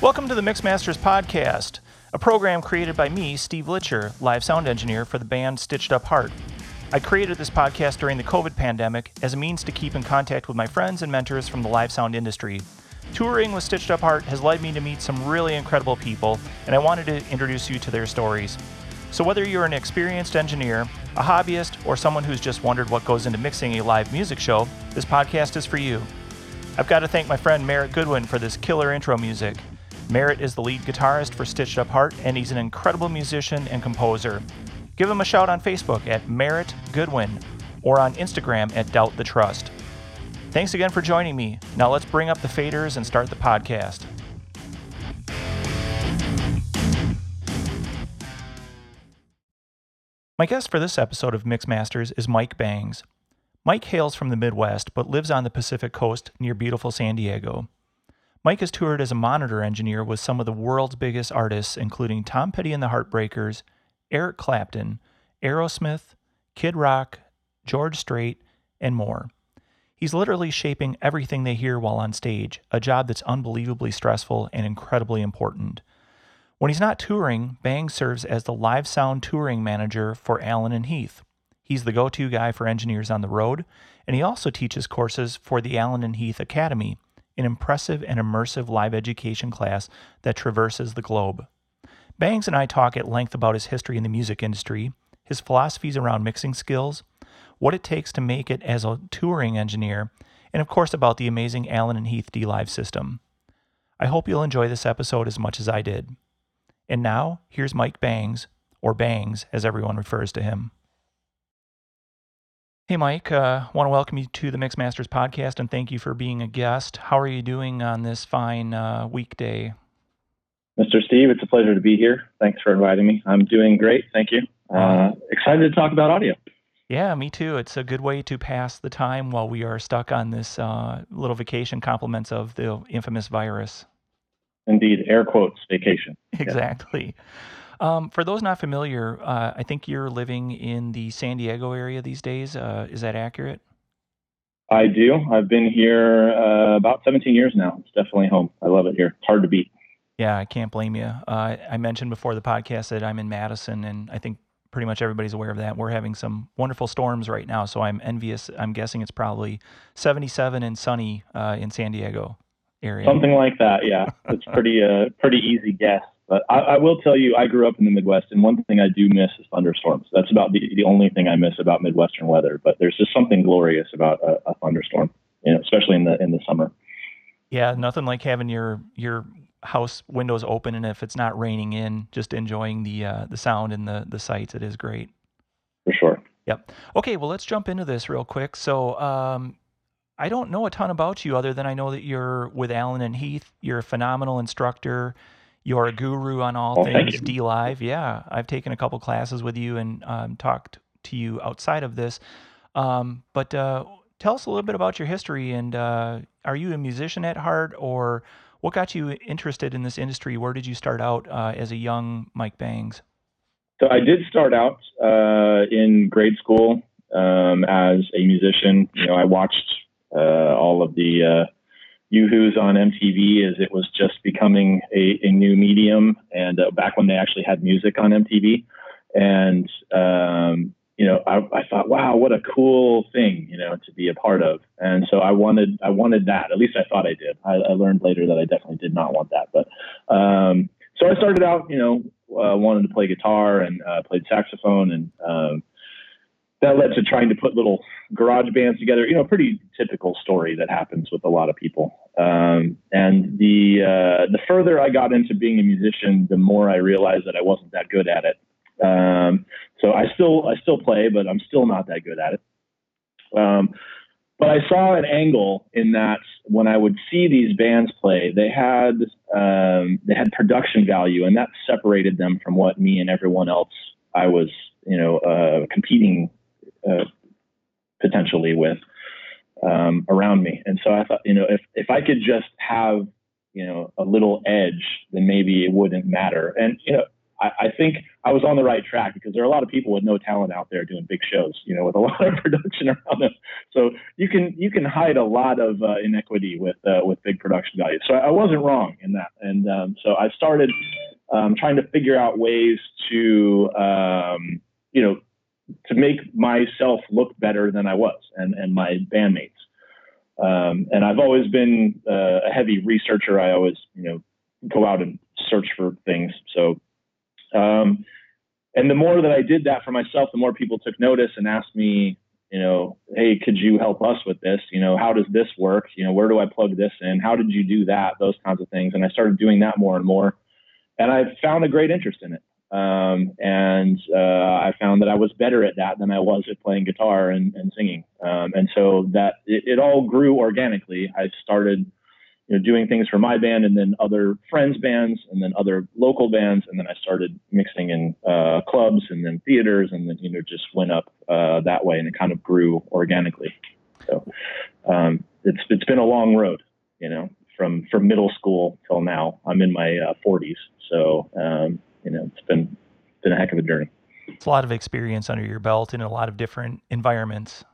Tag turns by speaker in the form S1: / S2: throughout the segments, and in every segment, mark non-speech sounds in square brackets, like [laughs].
S1: Welcome to the Mixmasters Podcast, a program created by me, Steve Litcher, live sound engineer for the band Stitched Up Heart. I created this podcast during the COVID pandemic as a means to keep in contact with my friends and mentors from the live sound industry. Touring with Stitched Up Heart has led me to meet some really incredible people, and I wanted to introduce you to their stories. So, whether you're an experienced engineer, a hobbyist, or someone who's just wondered what goes into mixing a live music show, this podcast is for you. I've got to thank my friend Merritt Goodwin for this killer intro music. Merritt is the lead guitarist for Stitched Up Heart, and he's an incredible musician and composer. Give him a shout on Facebook at Merritt Goodwin or on Instagram at Doubt the Trust. Thanks again for joining me. Now let's bring up the faders and start the podcast. My guest for this episode of Mixmasters is Mike Bangs. Mike hails from the Midwest but lives on the Pacific Coast near beautiful San Diego. Mike has toured as a monitor engineer with some of the world's biggest artists, including Tom Petty and the Heartbreakers, Eric Clapton, Aerosmith, Kid Rock, George Strait, and more. He's literally shaping everything they hear while on stage, a job that's unbelievably stressful and incredibly important. When he's not touring, Bang serves as the live sound touring manager for Allen and Heath. He's the go to guy for engineers on the road, and he also teaches courses for the Allen and Heath Academy, an impressive and immersive live education class that traverses the globe. Bangs and I talk at length about his history in the music industry, his philosophies around mixing skills, what it takes to make it as a touring engineer, and of course about the amazing Allen and Heath D Live system. I hope you'll enjoy this episode as much as I did. And now, here's Mike Bangs, or Bangs as everyone refers to him. Hey, Mike. Uh, want to welcome you to the Mixmasters podcast and thank you for being a guest. How are you doing on this fine uh, weekday?
S2: Mr. Steve, it's a pleasure to be here. Thanks for inviting me. I'm doing great. Thank you. Uh, excited to talk about audio.
S1: Yeah, me too. It's a good way to pass the time while we are stuck on this uh, little vacation compliments of the infamous virus.
S2: Indeed, air quotes vacation. [laughs]
S1: Exactly. Yeah. Um, for those not familiar, uh, I think you're living in the San Diego area these days. Uh, is that accurate?
S2: I do. I've been here uh, about 17 years now. It's definitely home. I love it here. It's hard to beat.
S1: Yeah, I can't blame you. Uh, I mentioned before the podcast that I'm in Madison, and I think pretty much everybody's aware of that. We're having some wonderful storms right now, so I'm envious. I'm guessing it's probably 77 and sunny uh, in San Diego area.
S2: Something like that. Yeah, it's pretty uh, pretty easy guess. But I, I, will tell you, I grew up in the Midwest, and one thing I do miss is thunderstorms. That's about the, the only thing I miss about Midwestern weather. But there's just something glorious about a, a thunderstorm, you know, especially in the in the summer.
S1: Yeah, nothing like having your your house windows open, and if it's not raining in, just enjoying the uh, the sound and the the sights. It is great.
S2: For sure.
S1: Yep. Okay, well, let's jump into this real quick. So, um, I don't know a ton about you other than I know that you're with Allen and Heath. You're a phenomenal instructor. You're a guru on all
S2: oh,
S1: things D Live. Yeah, I've taken a couple classes with you and um, talked to you outside of this. Um, but uh, tell us a little bit about your history and uh, are you a musician at heart or what got you interested in this industry? Where did you start out uh, as a young Mike Bangs?
S2: So I did start out uh, in grade school um, as a musician. You know, I watched uh, all of the uh, Yoo-Hoo's on MTV as it was just becoming a, a new medium, and uh, back when they actually had music on MTV, and um, you know, I, I, thought, wow, what a cool thing, you know, to be a part of, and so I wanted, I wanted that. At least I thought I did. I, I learned later that I definitely did not want that, but um, so I started out, you know, uh, wanted to play guitar and uh, played saxophone and um, that led to trying to put little garage bands together. You know, pretty typical story that happens with a lot of people. Um, and the uh, the further I got into being a musician, the more I realized that I wasn't that good at it. Um, so I still I still play, but I'm still not that good at it. Um, but I saw an angle in that when I would see these bands play, they had um, they had production value, and that separated them from what me and everyone else I was, you know, uh, competing uh, potentially with um, around me. And so I thought, you know, if if I could just have you know a little edge, then maybe it wouldn't matter. And you know, I, I think I was on the right track because there are a lot of people with no talent out there doing big shows, you know, with a [laughs] lot of production around them. So you can you can hide a lot of uh, inequity with uh, with big production values. So I wasn't wrong in that, and um, so I started um, trying to figure out ways to um, you know to make myself look better than I was and and my bandmates. Um, and I've always been uh, a heavy researcher. I always, you know, go out and search for things. So, um, and the more that I did that for myself, the more people took notice and asked me, you know, hey, could you help us with this? You know, how does this work? You know, where do I plug this in? How did you do that? Those kinds of things. And I started doing that more and more. And I found a great interest in it. Um, and uh, I found that I was better at that than I was at playing guitar and, and singing. Um, and so that it, it, all grew organically. I started you know, doing things for my band and then other friends' bands and then other local bands. And then I started mixing in uh, clubs and then theaters and then, you know, just went up uh, that way and it kind of grew organically. So um, it's, it's been a long road, you know, from, from middle school till now. I'm in my 40s. Uh, so, um, you know, it's been been a heck of a journey.
S1: It's a lot of experience under your belt in a lot of different environments.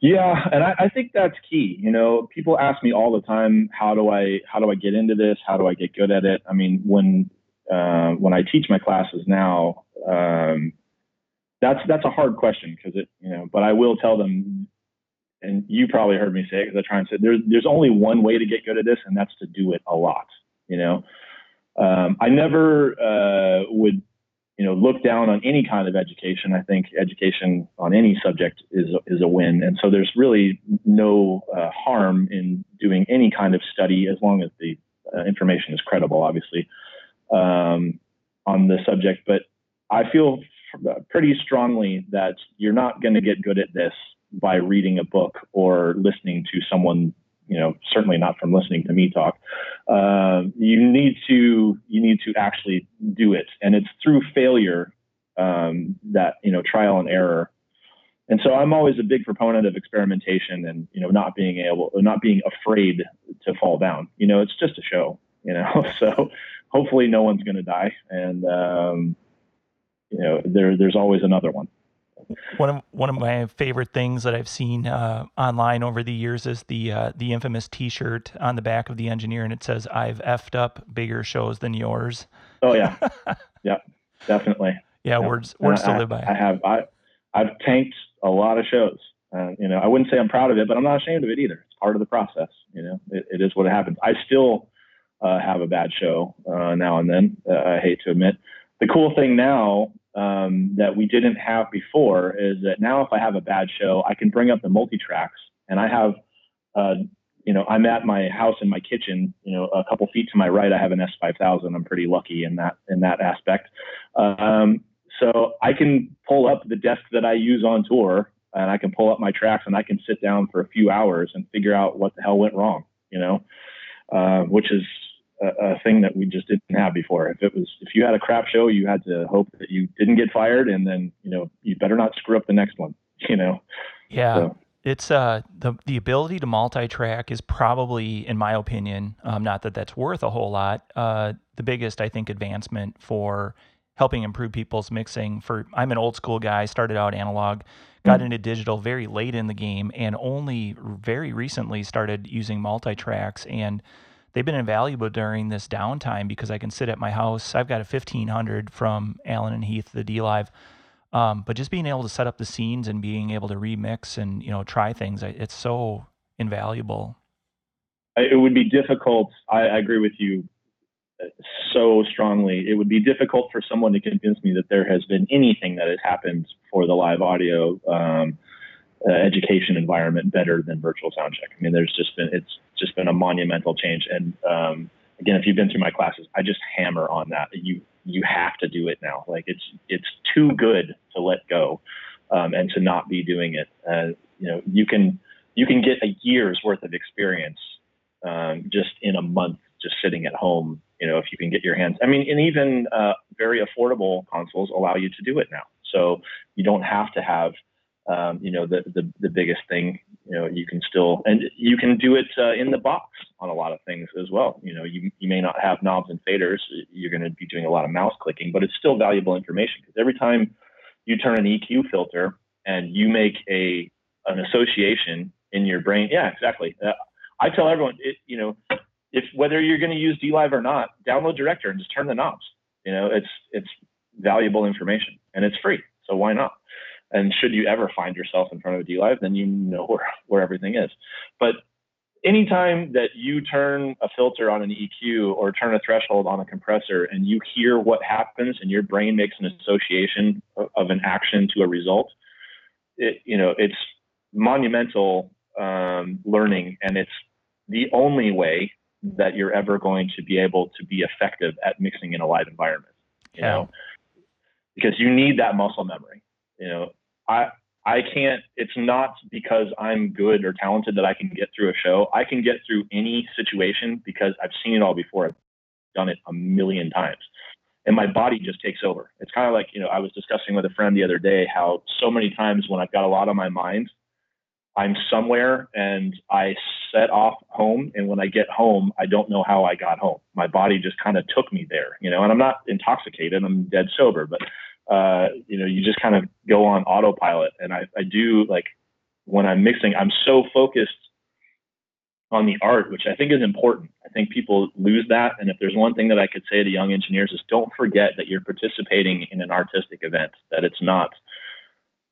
S2: Yeah, and I, I, think that's key. You know, people ask me all the time, how do I how do I get into this? How do I get good at it? I mean, when uh, when I teach my classes now, um, that's that's a hard question because it you know, but I will tell them, and you probably heard me say it because I try and say there's there's only one way to get good at this, and that's to do it a lot. You know, um, I never uh, would, you know, look down on any kind of education. I think education on any subject is is a win, and so there's really no uh, harm in doing any kind of study as long as the uh, information is credible, obviously, um, on the subject. But I feel pretty strongly that you're not going to get good at this by reading a book or listening to someone you know, certainly not from listening to me talk. Uh, you need to you need to actually do it, and it's through failure um, that you know trial and error. And so I'm always a big proponent of experimentation and you know not being able not being afraid to fall down. You know, it's just a show. You know, [laughs] so hopefully no one's going to die, and um, you know there there's always another one
S1: one of one of my favorite things that I've seen uh, online over the years is the uh, the infamous T-shirt on the back of the engineer, and it says, "I've effed up bigger shows than yours."
S2: Oh yeah, [laughs] yeah, definitely.
S1: Yeah, yeah. words words to live by.
S2: I have I I've tanked a lot of shows. Uh, you know, I wouldn't say I'm proud of it, but I'm not ashamed of it either. It's part of the process. You know, it, it is what happens. I still uh, have a bad show uh, now and then. Uh, I hate to admit. The cool thing now um, that we didn't have before is that now if I have a bad show, I can bring up the multi tracks and I have, uh, you know, I'm at my house in my kitchen, you know, a couple feet to my right, I have an S5000. I'm pretty lucky in that, in that aspect. Um, so I can pull up the desk that I use on tour and I can pull up my tracks and I can sit down for a few hours and figure out what the hell went wrong, you know, uh, which is a, a, thing that we just didn't have before. If it was, if you had a crap show, you had to hope that you didn't get fired, and then you know you better not screw up the next one. [laughs] You know.
S1: Yeah. So. It's uh the the ability to multi-track is probably, in my opinion, um, not that that's worth a whole lot. Uh, the biggest I think advancement for helping improve people's mixing. For I'm an old school guy, started out analog, got mm-hmm. into digital very late in the game, and only very recently started using multi-tracks and they've been invaluable during this downtime because I can sit at my house. I've got a 1500 from Allen and Heath, the D Live. Um, but just being able to set up the scenes and being able to remix and you know try things, it's so invaluable.
S2: It would be difficult. I, I agree with you uh, so strongly. It would be difficult for someone to convince me that there has been anything that has happened for the live audio um, uh, education environment better than virtual soundcheck. I mean, there's just been it's just been a monumental change. And um, again, if you've been through my classes, I just hammer on that. You you have to do it now. Like it's it's too good to let go um, and to not be doing it. Uh, you know, you can you can get a year's worth of experience um, just in a month, just sitting at home. You know, if you can get your hands. I mean, and even uh, very affordable consoles allow you to do it now. So you don't have to have um, you know, the, the, the biggest thing. You know, you can still, and you can do it uh, in the box on a lot of things as well. You know, you, you may not have knobs and faders. You're going to be doing a lot of mouse clicking, but it's still valuable information because every time you turn an EQ filter and you make a an association in your brain, yeah, exactly. Uh, I tell everyone, it, you know, if whether you're going to use DLive or not, download Director and just turn the knobs. You know, it's it's valuable information and it's free, so why not? And should you ever find yourself in front of a DLive, then you know where, where everything is. But anytime that you turn a filter on an EQ or turn a threshold on a compressor and you hear what happens and your brain makes an association of, of an action to a result, it, you know, it's monumental um, learning and it's the only way that you're ever going to be able to be effective at mixing in a live environment, you yeah. know, because you need that muscle memory. You know, I I can't. It's not because I'm good or talented that I can get through a show. I can get through any situation because I've seen it all before. I've done it a million times, and my body just takes over. It's kind of like you know I was discussing with a friend the other day how so many times when I've got a lot on my mind, I'm somewhere and I set off home, and when I get home, I don't know how I got home. My body just kind of took me there, you know. And I'm not intoxicated; I'm dead sober, but uh, you know, you just kind of go on autopilot. And I, I do like when I'm mixing, I'm so focused on the art, which I think is important. I think people lose that. And if there's one thing that I could say to young engineers is don't forget that you're participating in an artistic event, that it's not,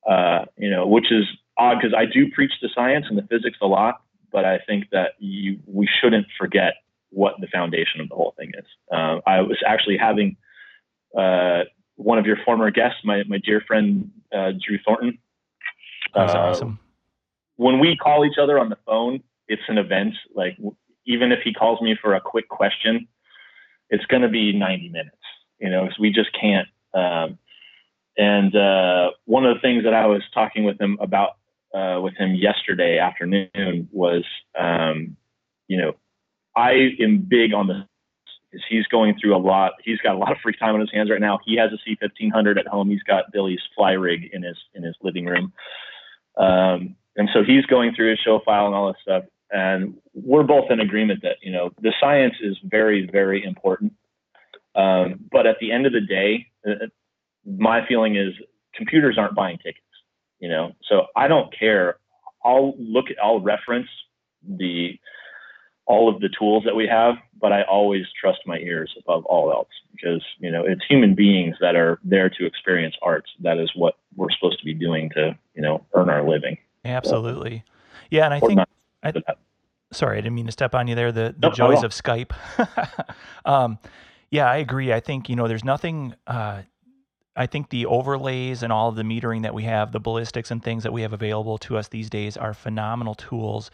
S2: uh, you know, which is odd because I do preach the science and the physics a lot, but I think that you, we shouldn't forget what the foundation of the whole thing is. Uh, I was actually having uh, one of your former guests, my, my dear friend uh, Drew Thornton.
S1: That's uh, awesome.
S2: When we call each other on the phone, it's an event. Like even if he calls me for a quick question, it's going to be 90 minutes. You know, so we just can't. Um, and uh, one of the things that I was talking with him about uh, with him yesterday afternoon was, um, you know, I am big on the is he's going through a lot. He's got a lot of free time on his hands right now. He has a C1500 at home. He's got Billy's fly rig in his in his living room, um, and so he's going through his show file and all this stuff. And we're both in agreement that you know the science is very very important. Um, but at the end of the day, uh, my feeling is computers aren't buying tickets. You know, so I don't care. I'll look. I'll reference the all of the tools that we have, but I always trust my ears above all else because, you know, it's human beings that are there to experience art. That is what we're supposed to be doing to, you know, earn our living.
S1: Absolutely. Yeah. And I think, I, sorry, I didn't mean to step on you there. The, the joys of Skype. [laughs] um, yeah, I agree. I think, you know, there's nothing, uh, I think the overlays and all of the metering that we have, the ballistics and things that we have available to us these days are phenomenal tools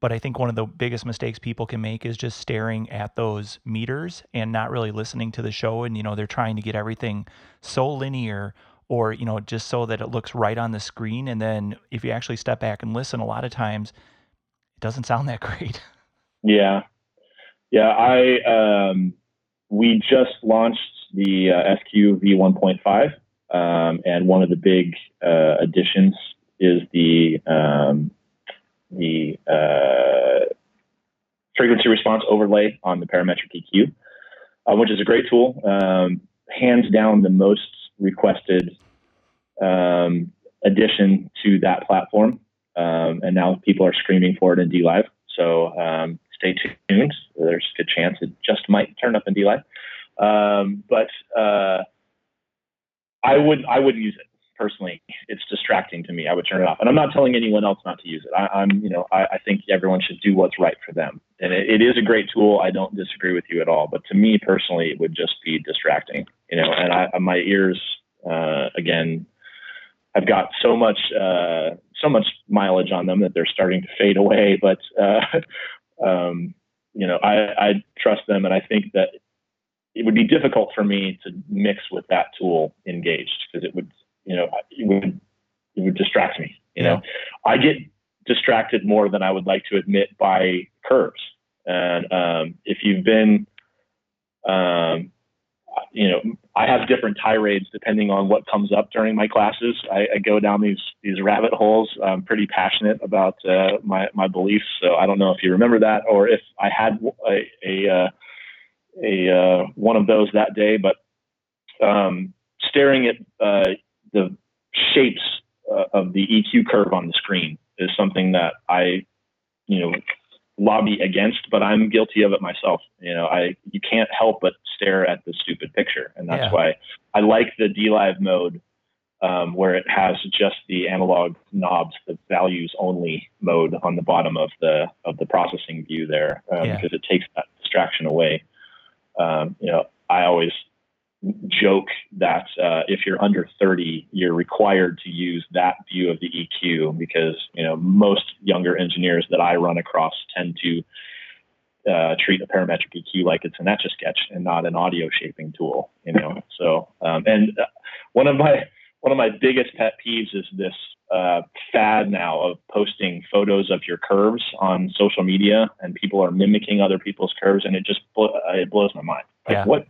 S1: but I think one of the biggest mistakes people can make is just staring at those meters and not really listening to the show. And, you know, they're trying to get everything so linear or, you know, just so that it looks right on the screen. And then if you actually step back and listen, a lot of times it doesn't sound that [laughs] great.
S2: Yeah. Yeah. I, um, we just launched the uh, SQ V1.5. Um, and one of the big uh, additions is the um, the uh, frequency response overlay on the parametric EQ, uh, which is a great tool. Um, hands down, the most requested um, addition to that platform. Um, and now people are screaming for it in DLive. So um, stay tuned. There's a good chance it just might turn up in DLive. Um, but uh, I would I wouldn't use it personally, it's distracting to me. I would turn it off. And I'm not telling anyone else not to use it. I, am you know, I, I, think everyone should do what's right for them. And it, it is a great tool. I don't disagree with you at all. But to me personally, it would just be distracting. You know, and I, my ears, uh, again, I've got so much, uh, so much mileage on them that they're starting to fade away. [laughs] But uh, um, you know, I, I trust them, and I think that it would be difficult for me to mix with that tool engaged because it would you know, it would it would distract me. You know, I get distracted more than I would like to admit by curves. And um, if you've been, um, you know, I have different tirades depending on what comes up during my classes. I, I go down these these rabbit holes. I'm pretty passionate about uh, my my beliefs. So I don't know if you remember that or if I had a a, uh, a uh, one of those that day. But um, staring at uh, the shapes uh, of the EQ curve on the screen is something that I, you know, lobby against, but I'm guilty of it myself. You know, I you can't help but stare at the stupid picture, and that's yeah. why I like the DLive mode um, where it has just the analog knobs, the values only mode on the bottom of the of the processing view there, um, yeah. because it takes that distraction away. Um, you know, I always joke that uh, if you're under 30, you're required to use that view of the EQ because you know most younger engineers that I run across tend to uh, treat a parametric EQ like it's an etch a sketch and not an audio shaping tool. You know, [laughs] so um, and uh, one of my one of my biggest pet peeves is this uh, fad now of posting photos of your curves on social media, and people are mimicking other people's curves, and it just it blows my mind. Like, yeah. what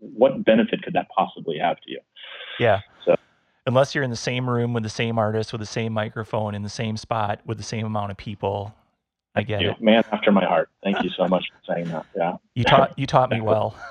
S2: what benefit could that possibly have to you?
S1: Yeah. So unless you're in the same room with the same artist with the same microphone in the same spot with the same amount of people, I get
S2: you.
S1: it.
S2: Man after my heart. Thank you so much for saying that. Yeah.
S1: You taught you taught me well. [laughs]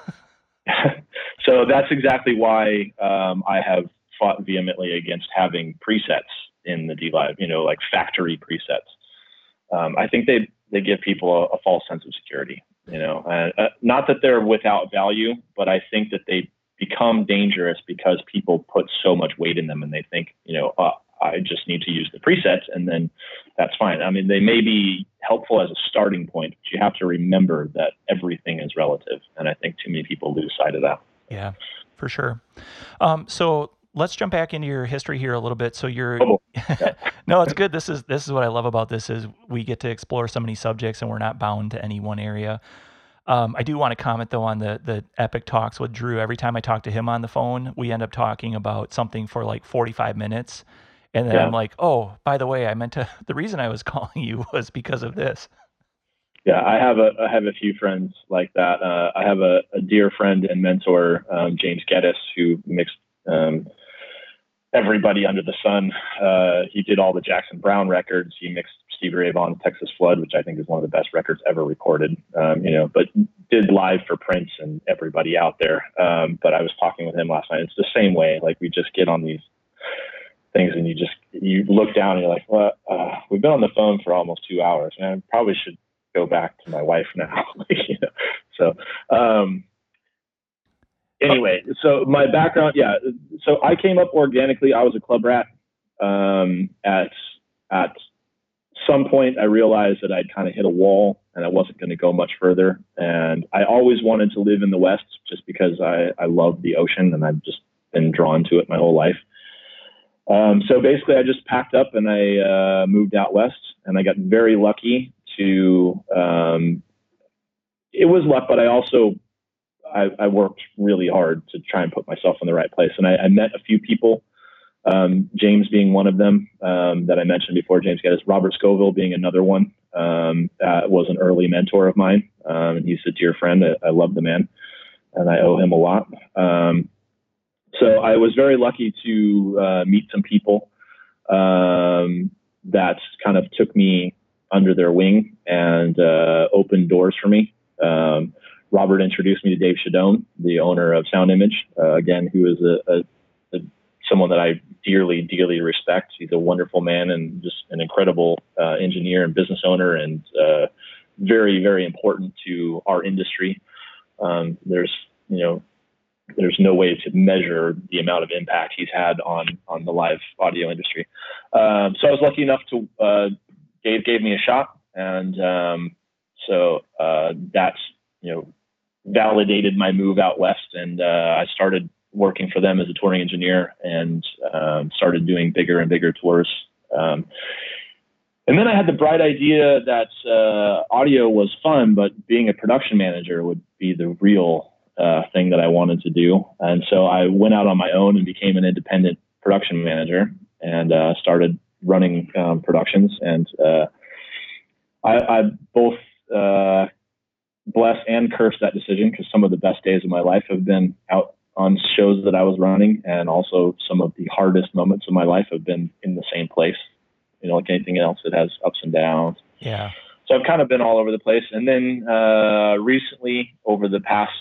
S1: [laughs]
S2: so that's exactly why um, I have fought vehemently against having presets in the DLive, you know, like factory presets. Um, I think they they give people a, a, false sense of security. You know, uh, not that they're without value, but I think that they become dangerous because people put so much weight in them and they think, you know, uh, I just need to use the presets and then that's fine. I mean, they may be helpful as a starting point, but you have to remember that everything is relative. And I think too many people lose sight of that.
S1: Yeah, for sure. Um, so let's jump back into your history here a little bit. So you're
S2: oh, [laughs] yeah.
S1: no, it's good. This is this is what I love about this is we get to explore so many subjects and we're not bound to any one area. Um, I do want to comment though on the the epic talks with Drew. Every time I talk to him on the phone, we end up talking about something for like 45 minutes. And then yeah. I'm like, oh, by the way, I meant to. [laughs] The reason I was [laughs] calling you was because of this.
S2: Yeah, I have a I have a few friends like that. Uh, I have a, a, dear friend and mentor, um, James Geddes, who mixed um, everybody under the sun. Uh, he did all the Jackson Browne records. He mixed Stevie Ray Vaughan's Texas Flood, which I think is one of the best records ever recorded. Um, you know, but did live for Prince and everybody out there. Um, but I was talking with him last night. It's the same way. Like we just get on these things and you just you look down and you're like, well, uh, we've been on the phone for almost two hours, and I probably should go back to my wife now. [laughs] you know? So um, anyway, so my background, yeah. So I came up organically. I was a club rat. Um, at at some point, I realized that I'd kind of hit a wall and I wasn't going to go much further. And I always wanted to live in the West just because I I love the ocean and I've just been drawn to it my whole life. Um, so basically, I just packed up and I uh, moved out west, and I got very lucky to. Um, it was luck, but I also I, I, worked really hard to try and put myself in the right place. And I, I met a few people, um, James being one of them um, that I mentioned before. James Geddes, Robert Scovill being another one. Um, was an early mentor of mine, um, and he's a dear friend. I, I, love the man, and I owe him a lot. Um, so I was very lucky to uh, meet some people um, that kind of took me under their wing and uh, opened doors for me. Um, Robert introduced me to Dave Shadoan, the owner of Sound Image, uh, again, who is a, a, a, someone that I dearly, dearly respect. He's a wonderful man and just an incredible uh, engineer and business owner, and uh, very, very important to our industry. Um, there's, you know, there's no way to measure the amount of impact he's had on on the live audio industry. Um, so I was lucky enough to uh, Dave gave me a shot, and um, so uh, that's you know validated my move out west, and uh, I started working for them as a touring engineer and um, started doing bigger and bigger tours. Um, and then I had the bright idea that uh, audio was fun, but being a production manager would be the real uh, thing that I wanted to do. And so I went out on my own and became an independent production manager and uh, started running um, productions. And uh, I, I, both uh, bless and curse that decision because some of the best days of my life have been out on shows that I was running, and also some of the hardest moments of my life have been in the same place. You know, like anything else, it has ups and downs.
S1: Yeah.
S2: So I've kind of been all over the place, and then uh, recently, over the past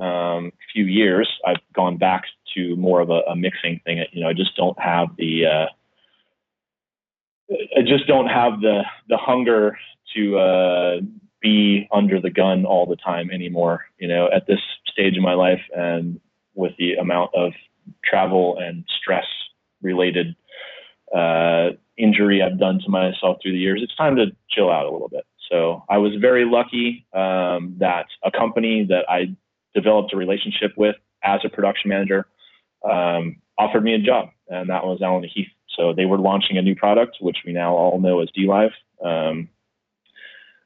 S2: um, few years, I've gone back to more of a, a, mixing thing. You know, I just don't have the uh, I just don't have the the hunger to uh, be under the gun all the time anymore. You know, at this stage of my life, and with the amount of travel and stress related uh, injury I've done to myself through the years, it's time to chill out a little bit. So I was very lucky um, that a company that I developed a relationship with as a production manager um, offered me a job, and that was Allen Heath. So they were launching a new product, which we now all know as DLive. Um,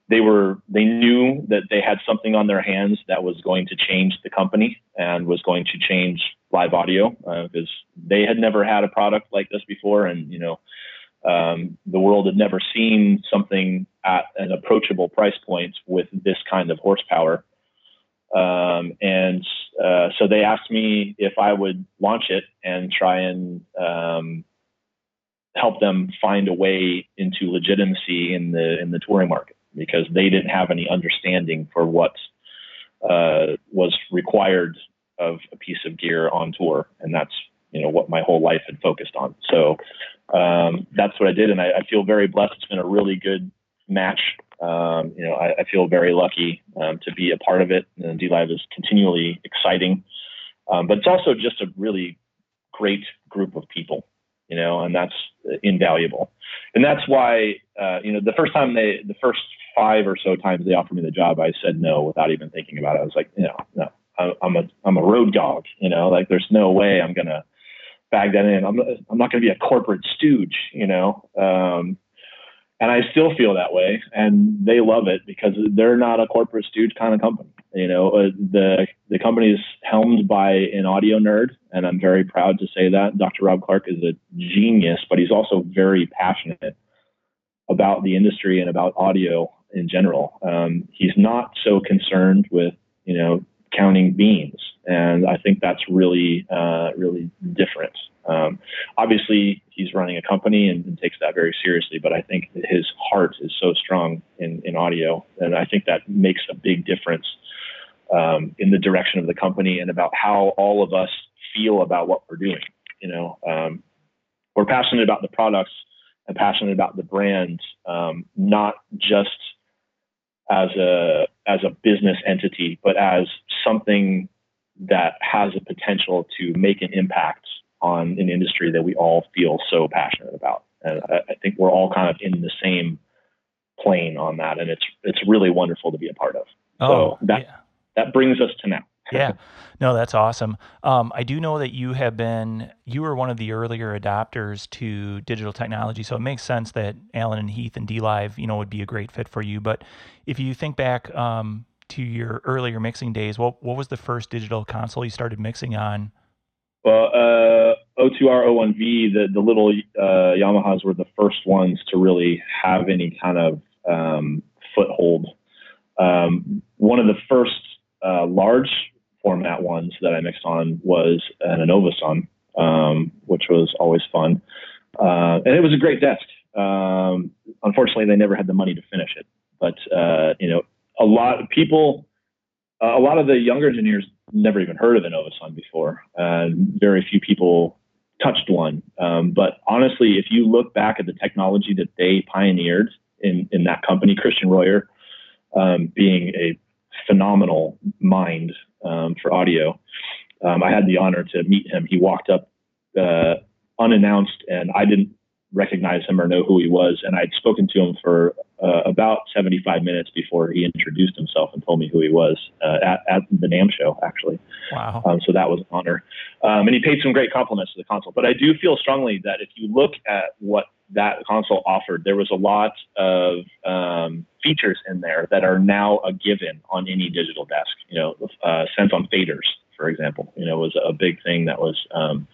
S2: they were they knew that they had something on their hands that was going to change the company and was going to change live audio because uh, they had never had a product like this before, and you know um, the world had never seen something at an approachable price point with this kind of horsepower. Um, and uh, so they asked me if I would launch it and try and um, help them find a way into legitimacy in the in the touring market because they didn't have any understanding for what uh, was required of a piece of gear on tour, and that's you know what my whole life had focused on. So um, that's what I did, and I, I, feel very blessed. It's been a really good match. Um, you know, I, I, feel very lucky um, to be a part of it. And DLive is continually exciting, um, but it's also just a really great group of people. You know, and that's invaluable. And that's why, uh, you know, the first time they, the first five or so times they offered me the job, I said no without even thinking about it. I was like, you know, no, I'm a I'm a road dog. You know, like there's no way I'm gonna bag that in. I'm I'm not gonna be a corporate stooge. You know, um, and I still feel that way, and they love it because they're not a corporate stooge kind of company. You know, uh, the the company is helmed by an audio nerd, and I'm very proud to say that. Dr. Rob Clark is a genius, but he's also very passionate about the industry and about audio in general. Um, he's not so concerned with you know counting beans, and I think that's really uh, really different. Um, obviously, he's running a company and, and, takes that very seriously, but I think his heart is so strong in, in audio, and I think that makes a big difference um, in the direction of the company and about how all of us feel about what we're doing. You know, um, we're passionate about the products and passionate about the brand, um, not just as a as a business entity, but as something that has a potential to make an impact on an industry that we all feel so passionate about. And I, I think we're all kind of in the same plane on that, and it's it's really wonderful to be a part of.
S1: Oh,
S2: so that
S1: yeah.
S2: that brings us to now [laughs]
S1: yeah, no, that's awesome. Um, I do know that you have been you were one of the earlier adopters to digital technology, so it makes sense that Allen and Heath and DLive, you know, would be a great fit for you. But if you think back um, to your earlier mixing days, what what was the first digital console you started mixing on?
S2: Well, uh, O2R O1V, the the little uh, Yamahas were the first ones to really have any kind of um, foothold. Um, one of the first uh, large format ones that I mixed on was an Innovason, um, which was always fun. Uh, and it was a great desk. Um, unfortunately, they never had the money to finish it. But, uh, you know, a lot of people, uh, a lot of the younger engineers never even heard of an Innovason before. And very few people touched one. Um, but honestly, if you look back at the technology that they pioneered in, in that company, Christian Royer, um, being a phenomenal mind um, for audio. Um, I had the honor to meet him. He walked up uh, unannounced, and I didn't recognize him or know who he was. And I'd spoken to him for uh, about 75 minutes before he introduced himself and told me who he was uh, at, at, the NAMM show, actually.
S1: Wow.
S2: Um, so that was an honor. Um, and he paid some great compliments to the console. But I do feel strongly that if you look at what that console offered, there was a lot of um, features in there that are now a given on any digital desk. You know, uh, sends on faders, for example, you know, was a big thing that was um,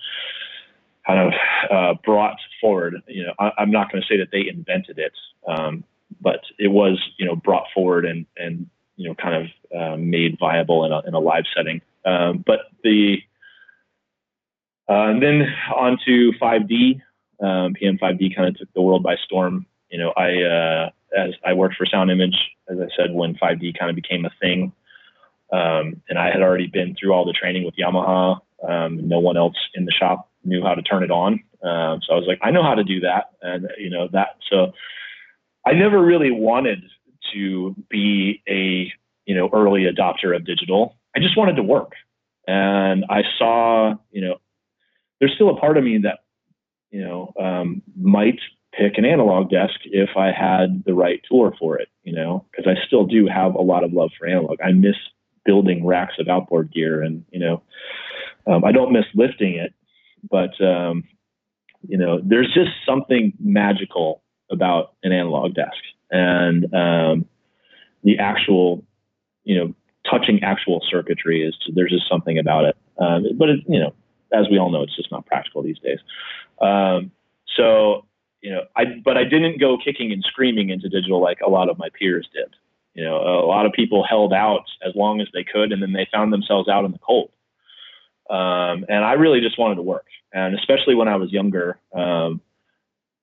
S2: kind of uh, brought forward. You know, I, am not going to say that they invented it, um, but it was you know brought forward and and you know kind of uh, made viable in a, in a live setting. Um, but the Uh, and then on to 5D. Um, PM5D kind of took the world by storm. You know, I uh, as I worked for Sound Image, as I said, when 5D kind of became a thing, um, and I had already been through all the training with Yamaha. Um, no one else in the shop knew how to turn it on, um, so I was like, I know how to do that, and you know that. So I never really wanted to be a you know early adopter of digital. I just wanted to work, and I saw you know there's still a part of me that you know um, might pick an analog desk if I had the right tool for it. You know, because I still do have a lot of love for analog. I miss building racks of outboard gear, and you know, um, I don't miss lifting it, but um, you know, there's just something magical about an analog desk and um, the actual, you know, touching actual circuitry is there's just something about it. Um, but it, you know, as we all know, it's just not practical these days. Um, so you know, I but I didn't go kicking and screaming into digital like a lot of my peers did. You know, a lot of people held out as long as they could, and then they found themselves out in the cold. Um, and I really just wanted to work, and especially when I was younger, um,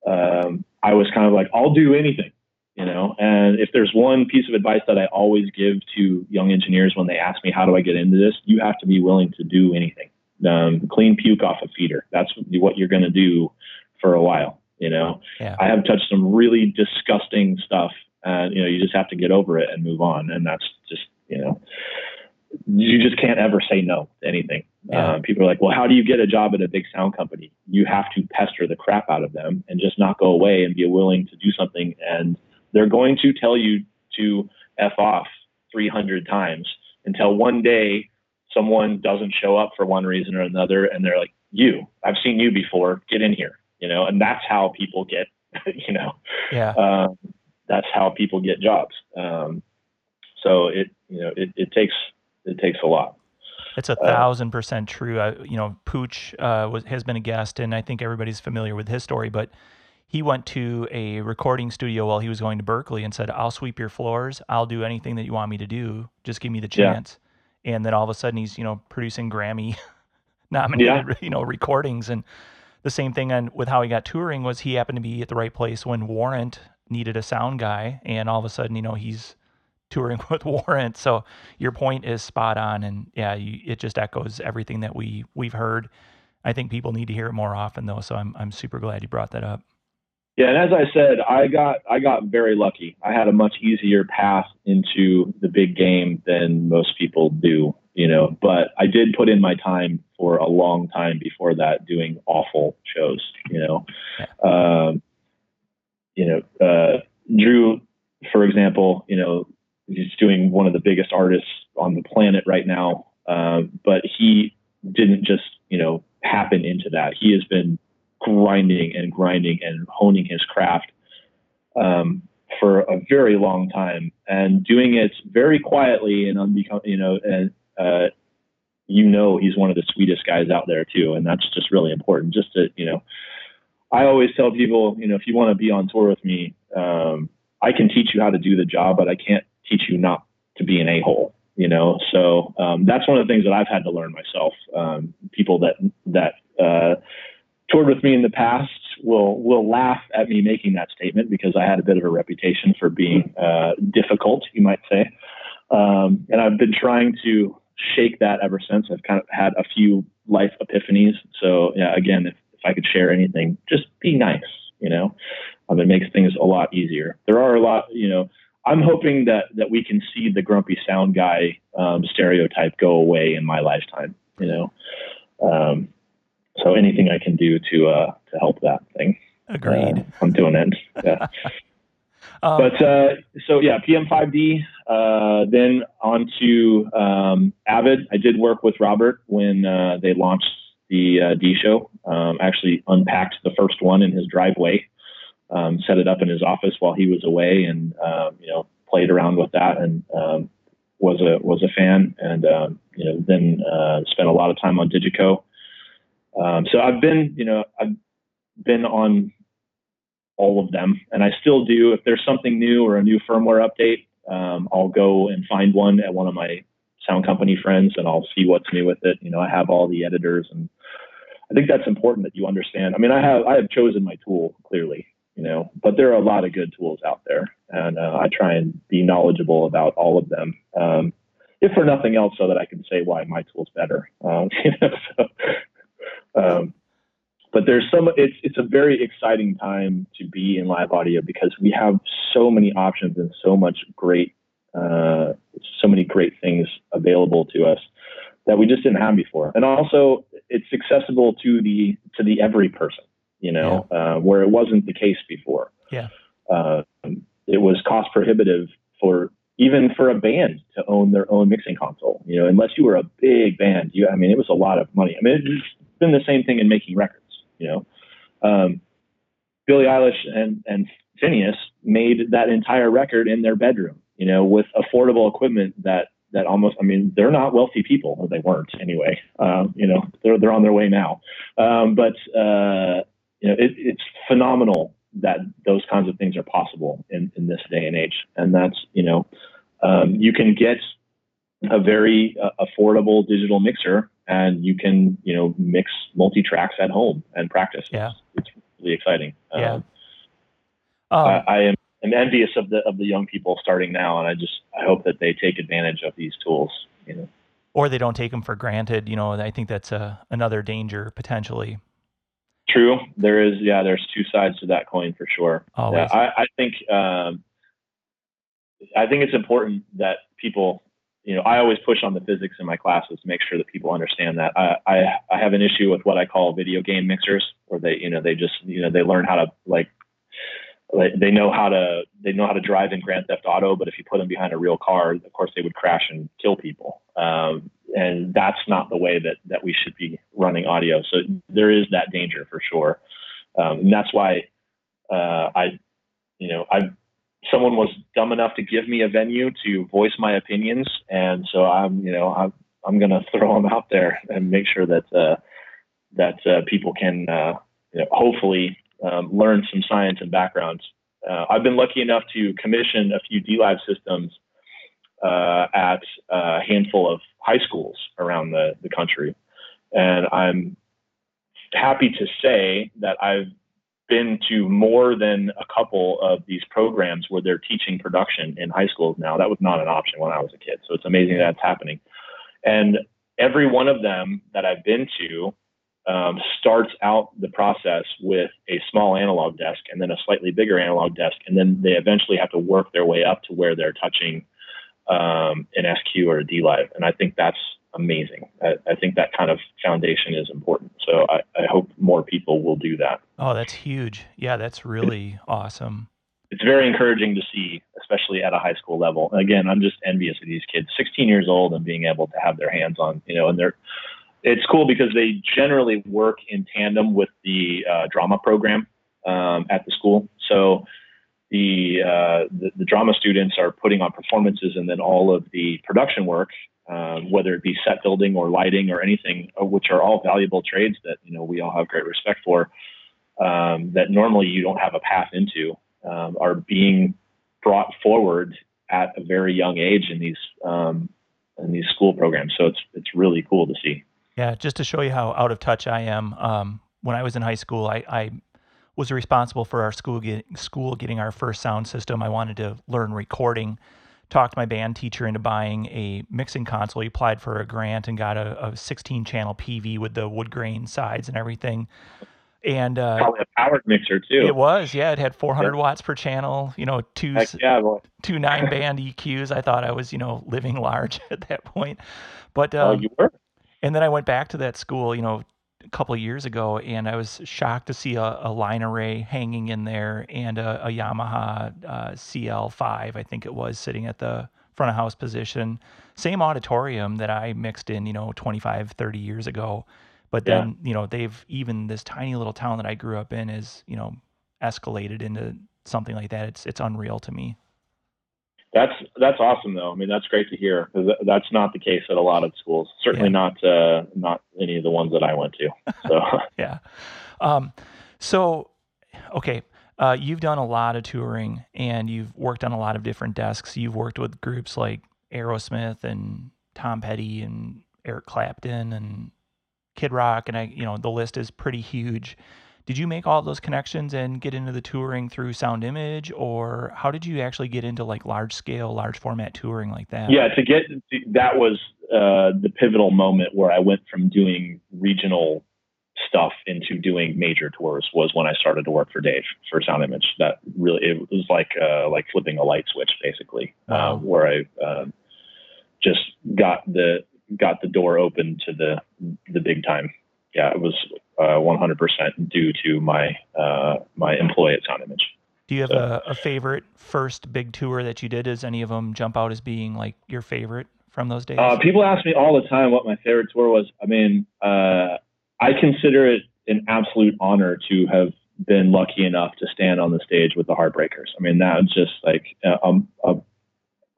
S2: um, I was kind of like, I'll do anything you know? And if there's one piece of advice that i always give to young engineers when they ask me how do i get into this? You have to be willing to do anything. Um, clean puke off a feeder. That's what you're going to do for a while you know? Yeah. i have touched some really disgusting stuff and you know you just have to get over it and move on. And that's just you know you just can't ever say no to anything yeah. um, people are like well how do you get a job at a big sound company you have to pester the crap out of them and just not go away and be willing to do something and they're going to tell you to F off 300 times until one day someone doesn't show up for one reason or another and they're like, you, I've seen you before, get in here, you know, and that's how people get, [laughs] you know,
S1: yeah.
S2: Um, that's how people get jobs. Um, so it, you know, it, it takes, it takes a lot.
S1: It's a uh, thousand percent true. I, you know, Pooch uh, was, has been a guest, and I think everybody's familiar with his story. But he went to a recording studio while he was going to Berklee and said, "I'll sweep your floors. I'll do anything that you want me to do. Just give me the chance." Yeah. And then all of a sudden, he's you know producing Grammy [laughs] nominated yeah. you know recordings, and the same thing on with how he got touring was he happened to be at the right place when Warrant needed a sound guy, and all of a sudden, you know, he's touring [laughs] with Warrant. So your point is spot on, and yeah, you, it just echoes everything that we we've heard. I think people need to hear it more often, though. So I'm I'm super glad you brought that up.
S2: Yeah, and as I said, I got I got very lucky. I had a much easier path into the big game than most people do, you know. But I did put in my time for a long time before that, doing awful shows, you know. Um, you know, uh, Drew, for example, you know, he's doing one of the biggest artists on the planet right now. Um, but he didn't just, you know, happen into that. He has been grinding and grinding and honing his craft um, for a very long time and doing it very quietly and unbecome, you know, and uh, you know he's one of the sweetest guys out there too, and that's just really important. Just to you know, I always tell people, you know, if you want to be on tour with me, um, I can teach you how to do the job, but I can't teach you not to be an a hole. You know, so um, that's one of the things that I've had to learn myself. Um, people that that uh, toured with me in the past will will laugh at me making that statement because I had a bit of a reputation for being uh, difficult, you might say. Um, and I've been trying to shake that ever since. I've kind of had a few life epiphanies. So yeah, again, if, if I could share anything, just be nice. You know, um, it makes things a lot easier. There are a lot, you know. I'm hoping that that we can see the grumpy sound guy um, stereotype go away in my lifetime. You know, um, so anything I can do to uh, to help that thing,
S1: agreed. Uh,
S2: I'm doing it. Yeah. um, [laughs] but uh, so yeah, PM5D. Uh, then on to um, Avid. I did work with Robert when uh, they launched the uh, D show. Um, actually unpacked the first one in his driveway, um, set it up in his office while he was away, and um, you know played around with that and um, was a was a fan. And um, you know then uh, spent a lot of time on Digico. Um, so I've been, you know, I've been on all of them, and I still do. If there's something new or a new firmware update, I'll go and find one at one of my sound company friends, and I'll see what's new with it. You know, I have all the editors and I think that's important that you understand. I mean, I have I have chosen my tool clearly, you know, but there are a lot of good tools out there, and uh, I try and be knowledgeable about all of them. Um, if for nothing else, so that I can say why my tool's better. Um, [laughs] you know, so, um, but there's some. It's it's a very exciting time to be in live audio because we have so many options and so much great, uh, so many great things available to us that we just didn't have before. And also, it's accessible to the to the every person. You know, yeah. uh, where it wasn't the case before.
S1: Yeah.
S2: Uh, it was cost prohibitive for even for a band to own their own mixing console. You know, unless you were a big band, you I mean, it was a lot of money. I mean, it's been the same thing in making records. You know, um, Billie Eilish and and Finneas made that entire record in their bedroom. You know, with affordable equipment that that almost I mean they're not wealthy people or they weren't anyway. Um, you know, they're they're on their way now. Um, but uh, you know, it, it's phenomenal that those kinds of things are possible in, in this day and age. And that's, you know, um, you can get a very uh, affordable digital mixer and you can, you know, mix multi tracks at home and practice.
S1: Yeah.
S2: It's, it's really exciting.
S1: Yeah. Um,
S2: I, I am I'm envious of the of the young people starting now, and I just I hope that they take advantage of these tools. You know,
S1: or they don't take them for granted. You know, I think that's a, another danger potentially.
S2: True. There is, yeah, there's two sides to that coin for sure.
S1: Always.
S2: Yeah, I, I think, um, I think it's important that people, you know, I always push on the physics in my classes to make sure that people understand that. I, I, I have an issue with what I call video game mixers, where they, you know, they just, you know, they learn how to like they know how to they know how to drive in Grand Theft Auto, but if you put them behind a real car, of course they would crash and kill people. Um, and that's not the way that that we should be running audio. So there is that danger for sure, um, and that's why uh, I, you know, I someone was dumb enough to give me a venue to voice my opinions, and so I'm you know I'm I'm gonna [laughs] throw them out there and make sure that uh, that uh, people can uh, you know, hopefully um, learn some science and backgrounds. Uh, I've been lucky enough to commission a few DLive systems uh, at a handful of high schools around the, the country. And I'm happy to say that I've been to more than a couple of these programs where they're teaching production in high schools now. That was not an option when I was a kid. So it's amazing that it's happening. And every one of them that I've been to um, starts out the process with a small analog desk and then a slightly bigger analog desk, and then they eventually have to work their way up to where they're touching um, an SQ or a DLive. And I think that's amazing. I, I, think that kind of foundation is important. So I, I, hope more people will do that.
S1: Oh, that's huge. Yeah, that's really awesome.
S2: It's very encouraging to see, especially at a high school level. Again, I'm just envious of these kids, 16 years old and being able to have their hands on, you know, and they're it's cool because they generally work in tandem with the uh, drama program um, at the school. So the, uh, the, the drama students are putting on performances, and then all of the production work, um, whether it be set building or lighting or anything, uh, which are all valuable trades that you know we all have great respect for, um, that normally you don't have a path into, um, are being brought forward at a very young age in these um, in these school programs. So it's it's really cool to see.
S1: Yeah, just to show you how out of touch I am. Um, when I was in high school, I, I was responsible for our school get, school getting our first sound system. I wanted to learn recording. Talked my band teacher into buying a mixing console. He applied for a grant and got a, a 16 channel PV with the wood grain sides and everything. And uh,
S2: probably a powered mixer too.
S1: It was, yeah. It had 400 yeah. watts per channel. You know, two
S2: yeah,
S1: two nine band EQs. I thought I was, you know, living [laughs] large at that point. But
S2: um, oh, you were.
S1: And then I went back to that school, you know, a couple of years ago, and I was shocked to see a, a line array hanging in there and a, a Yamaha uh, CL5, I think it was, sitting at the front of house position. Same auditorium that I mixed in, you know, 25, 30 years ago. But then, yeah. you know, they've even this tiny little town that I grew up in is, you know, escalated into something like that. It's it's unreal to me.
S2: That's that's awesome though. I mean, that's great to hear because that's not the case at a lot of schools. Certainly yeah. not uh, not any of the ones that I went to. So [laughs]
S1: yeah. Um, so okay, uh, you've done a lot of touring and you've worked on a lot of different desks. You've worked with groups like Aerosmith and Tom Petty and Eric Clapton and Kid Rock, and I, you know, the list is pretty huge. Did you make all those connections and get into the touring through Sound Image, or how did you actually get into like large scale, large format touring like that?
S2: Yeah, to get that was uh, the pivotal moment where I went from doing regional stuff into doing major tours was when I started to work for Dave for Sound Image. That really it was like uh, like flipping a light switch, basically, uh, wow. uh, where I uh, just got the got the door open to the the big time. Yeah, it was 100% uh, due to my uh, my employee at Sound Image.
S1: Do you have so, a, a favorite first big tour that you did? Does any of them jump out as being like your favorite from those days?
S2: people ask me all the time what my favorite tour was. I mean, I consider it an absolute honor to have been lucky enough to stand on the stage with the Heartbreakers. I mean, that's just like a, a,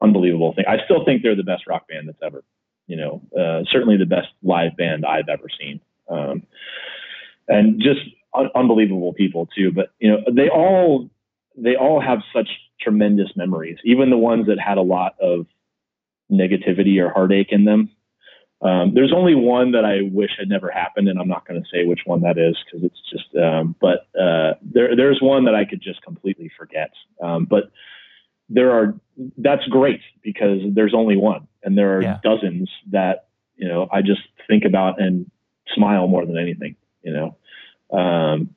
S2: unbelievable thing. I still think they're the best rock band that's ever, you know, uh, certainly the best live band I've ever seen. Um, and just un- unbelievable people too. But you know, they all they all have such tremendous memories, even the ones that had a lot of negativity or heartache in them. Um, there's only one that I wish had never happened, and I'm not going to say which one that is because it's just. Um, but uh, there, there's one that I could just completely forget. Um, but there are. That's great because there's only one, and there are yeah. dozens that you know I just think about and smile more than anything. You know, um,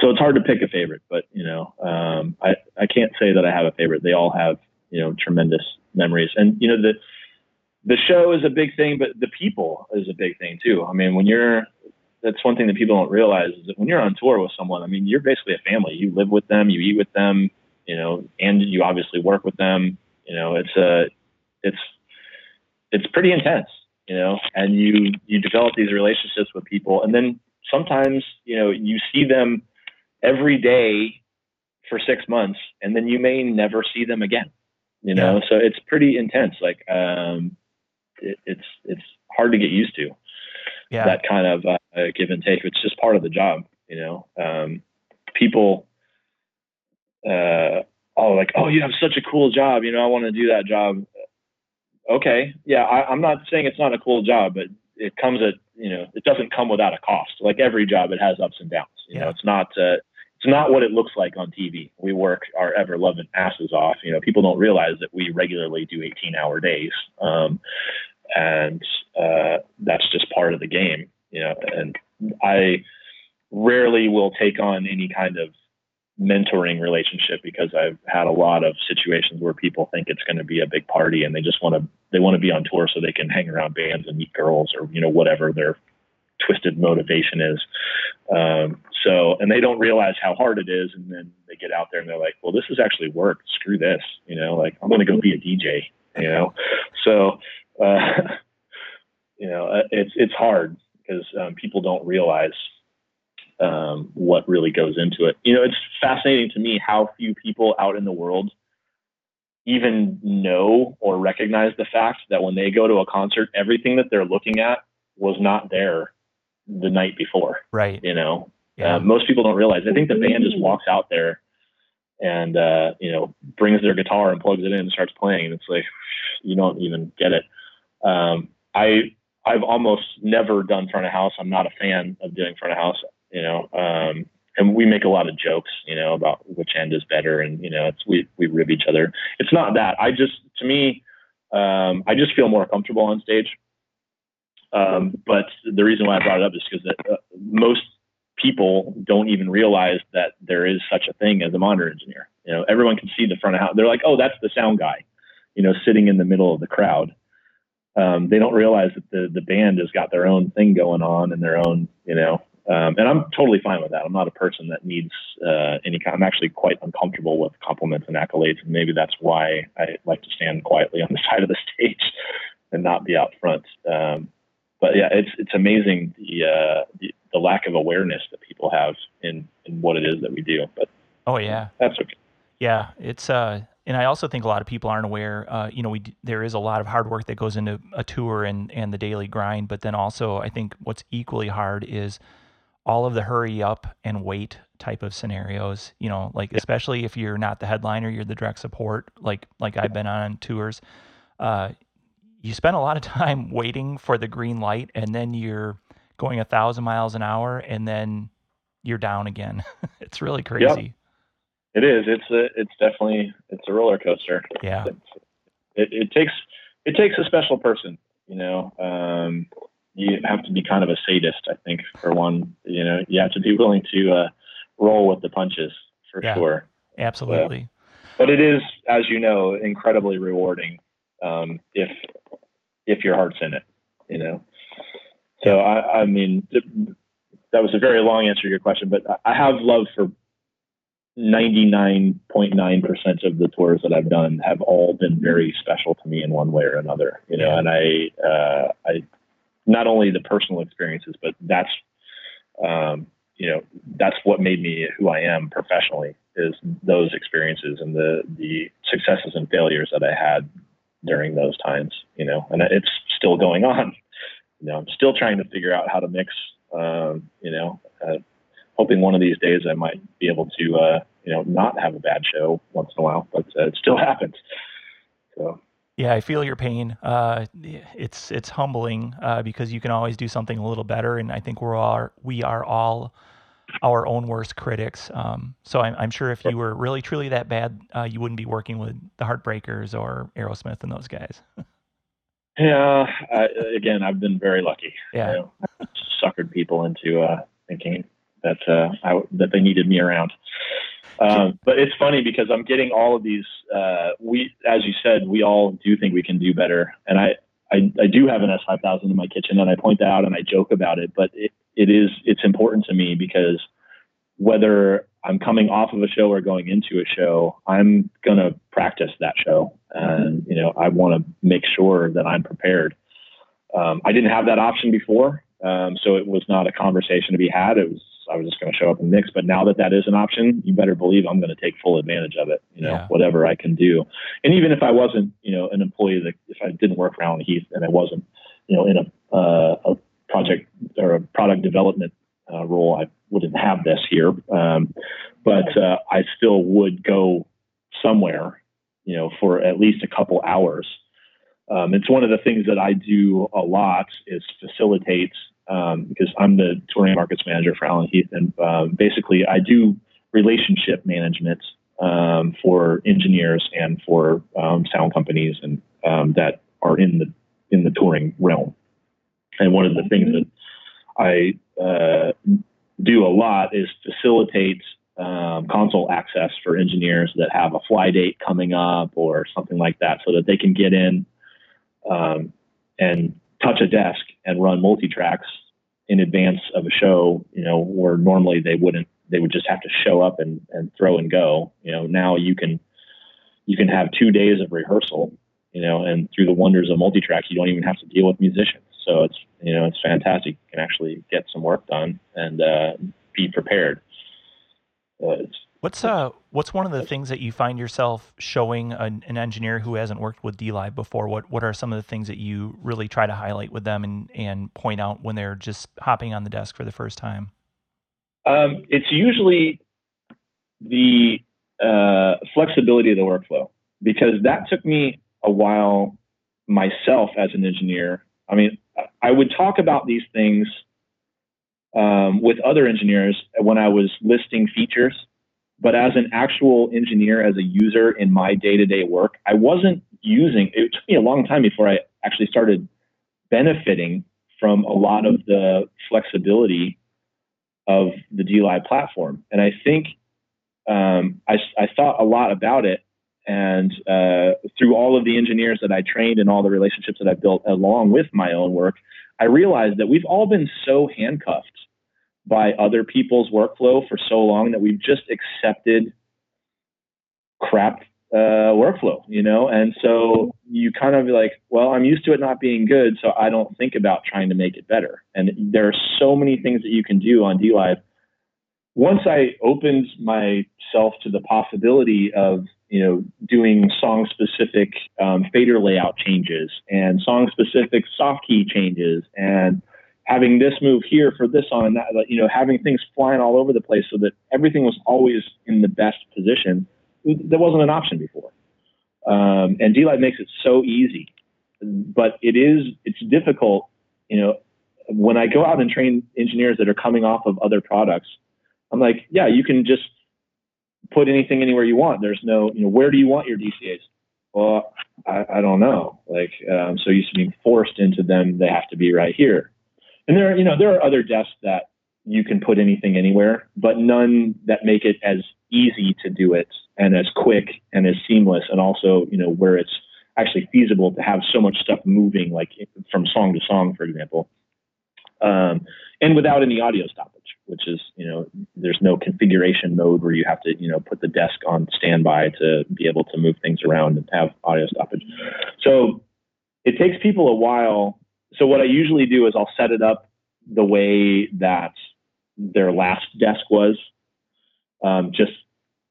S2: so it's hard to pick a favorite, but you know, um, I I can't say that I have a favorite. They all have you know tremendous memories, and you know the the show is a big thing, but the people is a big thing too. I mean, when you're that's one thing that people don't realize is that when you're on tour with someone, I mean, you're basically a family. You live with them, you eat with them, you know, and you obviously work with them. You know, it's a, it's, it's pretty intense, you know, and you you develop these relationships with people, and then sometimes, you know, you see them every day for six months, and then you may never see them again. You know, yeah. so it's pretty intense. Like, um, it, it's it's hard to get used to. Yeah. That kind of uh, give and take. It's just part of the job, you know. Um, people, uh, oh, like, oh, you have such a cool job. You know, I want to do that job. Okay, yeah, I, I'm not saying it's not a cool job, but it comes at you know, it doesn't come without a cost. Like every job, it has ups and downs. You yeah. know, it's not. Uh, it's not what it looks like on TV. We work our ever loving asses off. You know, people don't realize that we regularly do 18 hour days. Um, and uh, that's just part of the game, you know. And I rarely will take on any kind of mentoring relationship because I've had a lot of situations where people think it's going to be a big party and they just want to they want to be on tour so they can hang around bands and meet girls or you know whatever their twisted motivation is. Um, so and they don't realize how hard it is, and then they get out there and they're like, well, this is actually work. Screw this, you know. Like I'm going to go be a DJ, you know. So uh, [laughs] you know, uh, it's it's hard because um, people don't realize um, what really goes into it. You know, it's fascinating to me how few people out in the world even know or recognize the fact that when they go to a concert, everything that they're looking at was not there the night before.
S1: Right.
S2: You know, yeah. uh, most people don't realize. I think the band just walks out there and uh, you know brings their guitar and plugs it in and starts playing, and it's like you don't even get it. Um, I I've almost never done front of house. I'm not a fan of doing front of house. You know, um, and we make a lot of jokes, you know, about which end is better, and you know, it's we we rib each other. It's not that. I just to me, um, I just feel more comfortable on stage. Um, but the reason why I brought it up is because uh, most people don't even realize that there is such a thing as a monitor engineer. You know, everyone can see the front of house. They're like, oh, that's the sound guy, you know, sitting in the middle of the crowd um, they don't realize that the the band has got their own thing going on and their own, you know. Um, and I'm totally fine with that. I'm not a person that needs uh, any kind. I'm actually quite uncomfortable with compliments and accolades, and maybe that's why I like to stand quietly on the [laughs] side of the stage and not be out front. Um, but yeah, it's it's amazing the, uh, the the lack of awareness that people have in in what it is that we do. But
S1: oh yeah,
S2: that's okay.
S1: Yeah, it's uh, and I also think a lot of people aren't aware. Uh, you know, we there is a lot of hard work that goes into a tour and and the daily grind, but then also I think what's equally hard is all of the hurry up and wait type of scenarios. You know, like yeah. especially if you're not the headliner, you're the direct support. Like like I've been on tours. Uh, you spend a lot of [laughs] time waiting for the green light, and then you're going a thousand miles an hour and then you're down again. [laughs] it's really crazy.
S2: It is. It's a. It's definitely. It's a roller coaster.
S1: Yeah.
S2: It, it takes. It takes a special person. You know. Um, you have to be kind of a sadist, I think, for one. You know, you have to be willing to uh, roll with the punches for
S1: Yeah.
S2: sure.
S1: Absolutely.
S2: But it is, as you know, incredibly rewarding um, if if your heart's in it. You know. So I, I mean, th- that was a very long answer to your question, but I- have love for 99.9% of the tours that I've done have all been very special to me in one way or another, you know, and I, uh, I, not only the personal experiences, but that's, um, you know, that's what made me who I am professionally is those experiences and the, the successes and failures that I had during those times, you know, and it's still going on. You know, I'm still trying to figure out how to mix, um, you know, uh, hoping one of these days I might be able to, uh, you know, not have a bad show once in a while, but uh, it still happens. So,
S1: Yeah, I feel your pain. Uh, it's it's humbling uh, because you can always do something a little better, and I think we're all we are all our own worst critics. Um, so I'm, I'm sure if you were really truly that bad, uh, you wouldn't be working with the Heartbreakers or Aerosmith and those guys.
S2: yeah, I, again, I've been very lucky.
S1: Yeah.
S2: You know, suckered people into uh, thinking that uh, I, that they needed me around. Um, but it's funny because I'm getting all of these. Uh, we, as you said, we all do think we can do better, and I, I, I do have an S5000 in my kitchen, and I point that out and I joke about it. But it, it is it's important to me because whether I'm coming off of a show or going into a show, I'm gonna practice that show, and you know I want to make sure that I'm prepared. Um, I didn't have that option before, um, so it was not a conversation to be had. It was I was just going to show up and mix. But now that that is an option, you better believe I'm going to take full advantage of it. You know,
S1: Yeah.
S2: whatever I can do, and even if I wasn't, you know, an employee that if I didn't work for Allen Heath and I wasn't, you know, in a uh, a project or a product development uh, role, I wouldn't have this here. Um, but uh, I still would go somewhere, you know, for at least a couple hours. Um, it's one of the things that I do a lot is facilitate um, because I'm the touring markets manager for Allen Heath, and um, basically I do relationship management um, for engineers and for um, sound companies and um, that are in the in the touring realm. And one of the things that I uh, do a lot is facilitate um, console access for engineers that have a fly date coming up or something like that, so that they can get in um, and touch a desk and run multi tracks in advance of a show. You know, where normally they wouldn't. They would just have to show up and, and throw and go. You know, now you can you can have two days of rehearsal. You know, and through the wonders of multi track, you don't even have to deal with musicians. So it's you know it's fantastic. You can actually get some work done and uh, be prepared. Uh, it's
S1: What's uh what's one of the things that you find yourself showing an, an engineer who hasn't worked with DLive before? What what are some of the things that you really try to highlight with them and and point out when they're just hopping on the desk for the first time?
S2: Um, it's usually the uh, flexibility of the workflow because that took me a while myself as an engineer. I mean, I would talk about these things um, with other engineers when I was listing features, but as an actual engineer, as a user in my day to day work, I wasn't using it. took me a long time before I actually started benefiting from a lot of the flexibility of the DLive platform. And I think um, I, I thought a lot about it. And uh, through all of the engineers that I trained and all the relationships that I built along with my own work, I realized that we've all been so handcuffed by other people's workflow for so long that we've just accepted crap uh, workflow, you know? And so you kind of like, well, I'm used to it not being good, so I don't think about trying to make it better. And there are so many things that you can do on DLive. Once I opened myself to the possibility of, you know, doing song specific um, fader layout changes and song specific soft key changes and having this move here for this on and that, you know, having things flying all over the place so that everything was always in the best position. That wasn't an option before. Um, and DLive makes it so easy, but it is, it's difficult, you know, when I go out and train engineers that are coming off of other products, I'm like, yeah, you can just put anything anywhere you want. There's no, you know, where do you want your DCAs? Well, I, I don't know. Like, um, so used to being forced into them, they have to be right here. And there, are, you know, there are other desks that you can put anything anywhere, but none that make it as easy to do it and as quick and as seamless, and also, you know, where it's actually feasible to have so much stuff moving, like from song to song, for example, um, and without any audio stoppage, which is, you know, there's no configuration mode where you have to, you know, put the desk on standby to be able to move things around and have audio stoppage. So it takes people a while. So what I usually do is I'll set it up the way that their last desk was, um, just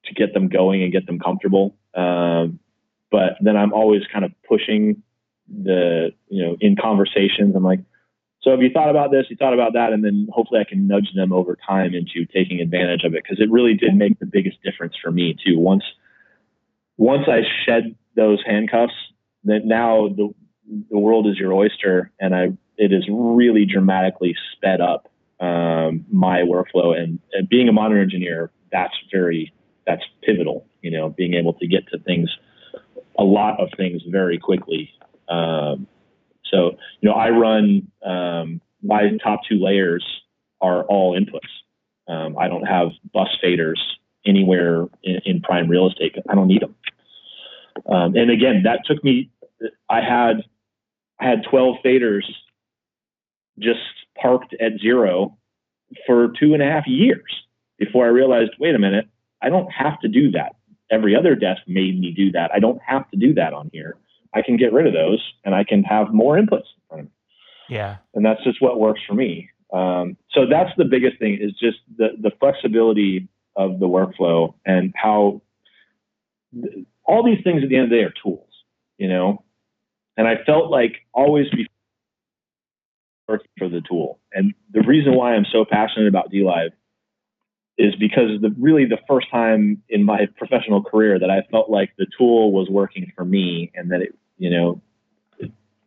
S2: to get them going and get them comfortable. Um, but then I'm always kind of pushing the, you know, in conversations, I'm like, so have you thought about this? You thought about that, and then hopefully I can nudge them over time into taking advantage of it because it really did make the biggest difference for me too. Once once I shed those handcuffs, that now the the world is your oyster, and I has really dramatically sped up um, my workflow. And, and being a monitor engineer, that's very that's pivotal. You know, being able to get to things, a lot of things very quickly. Um, so, you know, I run um, my top two layers are all inputs. Um, I don't have bus faders anywhere in, in prime real estate. I don't need them. Um, and again, that took me. I had I had 12 faders just parked at zero for two and a half years before I realized, wait a minute, I don't have to do that. Every other desk made me do that. I don't have to do that on here. I can get rid of those and I can have more inputs in front of me.
S1: Yeah.
S2: And that's just what works for me. Um, so that's the biggest thing is just the, the flexibility of the workflow and how th- all these things at the end of the day are tools, you know? And I felt like always working for the tool. And the reason why I'm so passionate about DLive is because the really the first time in my professional career that I felt like the tool was working for me and that it you know,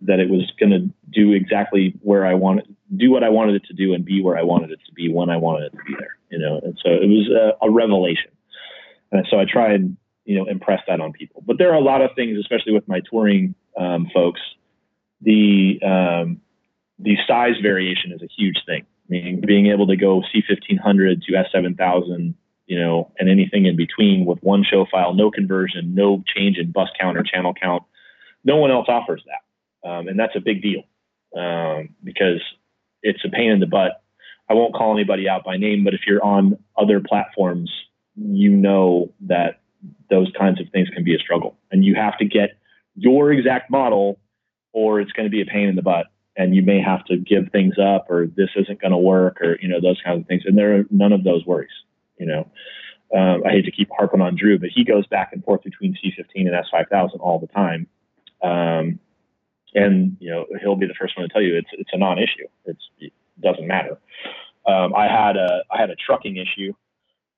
S2: that it was going to do exactly where I wanted, do what I wanted it to do, and be where I wanted it to be when I wanted it to be there. You know, and so it was a, a revelation. And so I try and you know impress that on people. But there are a lot of things, especially with my touring um, folks. The um, the size variation is a huge thing. I mean, being able to go C1500 to S7000, you know, and anything in between with one show file, no conversion, no change in bus count or channel count no one else offers that. Um, and that's a big deal um, because it's a pain in the butt. I won't call anybody out by name, but if you're on other platforms, you know that those kinds of things can be a struggle. And you have to get your exact model, or it's going to be a pain in the butt. And you may have to give things up, or this isn't going to work, or you know those kinds of things. And there are none of those worries. You know, um, I hate to keep harping on Drew, but he goes back and forth between C15 and S5000 all the time um, and you know he'll be the first one to tell you it's it's a non-issue. It's, it doesn't matter. Um, I had a I had a trucking issue.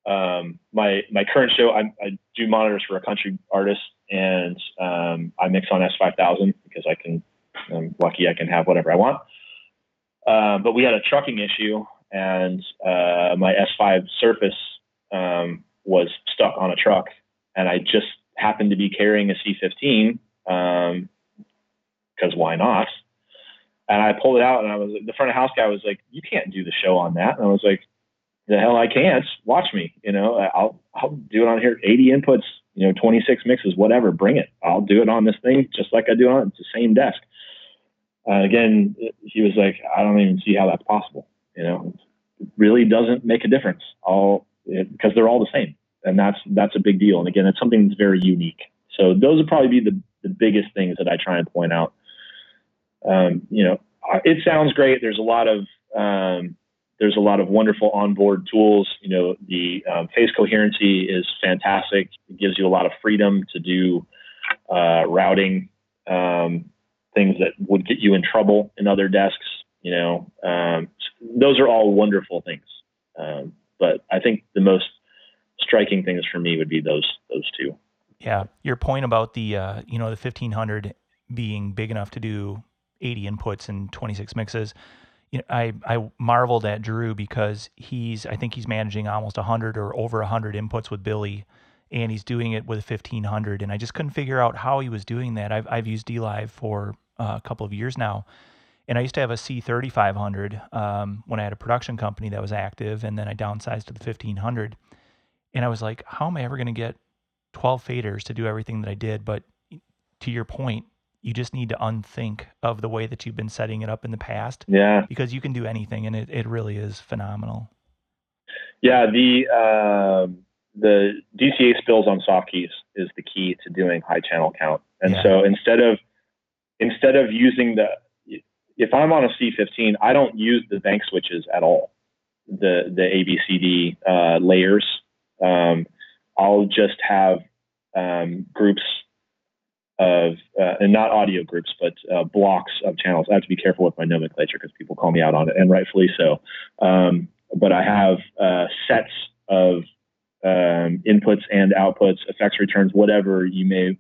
S2: Um, my my current show I, I, do monitors for a country artist and um, I mix on S5000 because I can I'm lucky I can have whatever I want. Uh, but we had a trucking issue and uh, my S5 Surface um, was stuck on a truck and I just happened to be carrying a C15 um, because why not? And I pulled it out, and I was the front of house guy was like, "You can't do the show on that." And I was like, "The hell I can't! Watch me, you know. I'll I'll do it on here. 80 inputs, you know, 26 mixes, whatever. Bring it. I'll do it on this thing just like I do on the same desk." Uh, again, he was like, "I don't even see how that's possible. You know, it really doesn't make a difference. All because they're all the same, and that's that's a big deal. And again, it's something that's very unique. So those would probably be the the biggest things that I try and point out. Um, you know, it sounds great. There's a lot of um, there's a lot of wonderful onboard tools. You know, the um, phase coherency is fantastic. It gives you a lot of freedom to do uh, routing um, things that would get you in trouble in other desks. You know, um, those are all wonderful things. Um, but I think the most striking things for me would be those those two.
S1: Yeah, your point about the uh, you know the 1500 being big enough to do 80 inputs and 26 mixes. You know, I I marveled at Drew because he's I think he's managing almost 100 or over 100 inputs with Billie and he's doing it with 1500 and I just couldn't figure out how he was doing that. I've I've used DLive for uh, a couple of years now. And I used to have a C3500 um, when I had a production company that was active, and then I downsized to the 1500. And I was like, how am I ever going to get 12 faders to do everything that I did? But to your point, you just need to unthink of the way that you've been setting it up in the past.
S2: Yeah.
S1: Because you can do anything and it, it really is phenomenal.
S2: Yeah. The, uh, the DCA spills on soft keys is the key to doing high channel count. And yeah. so instead of, instead of using the, if I'm on a C15, I don't use the bank switches at all. The, the ABCD, uh, layers. Um, I'll just have, um, groups of, uh, and not audio groups, but uh, blocks of channels. I have to be careful with my nomenclature because people call me out on it, and rightfully so. Um, but I have uh, sets of um, inputs and outputs, effects returns, whatever you may.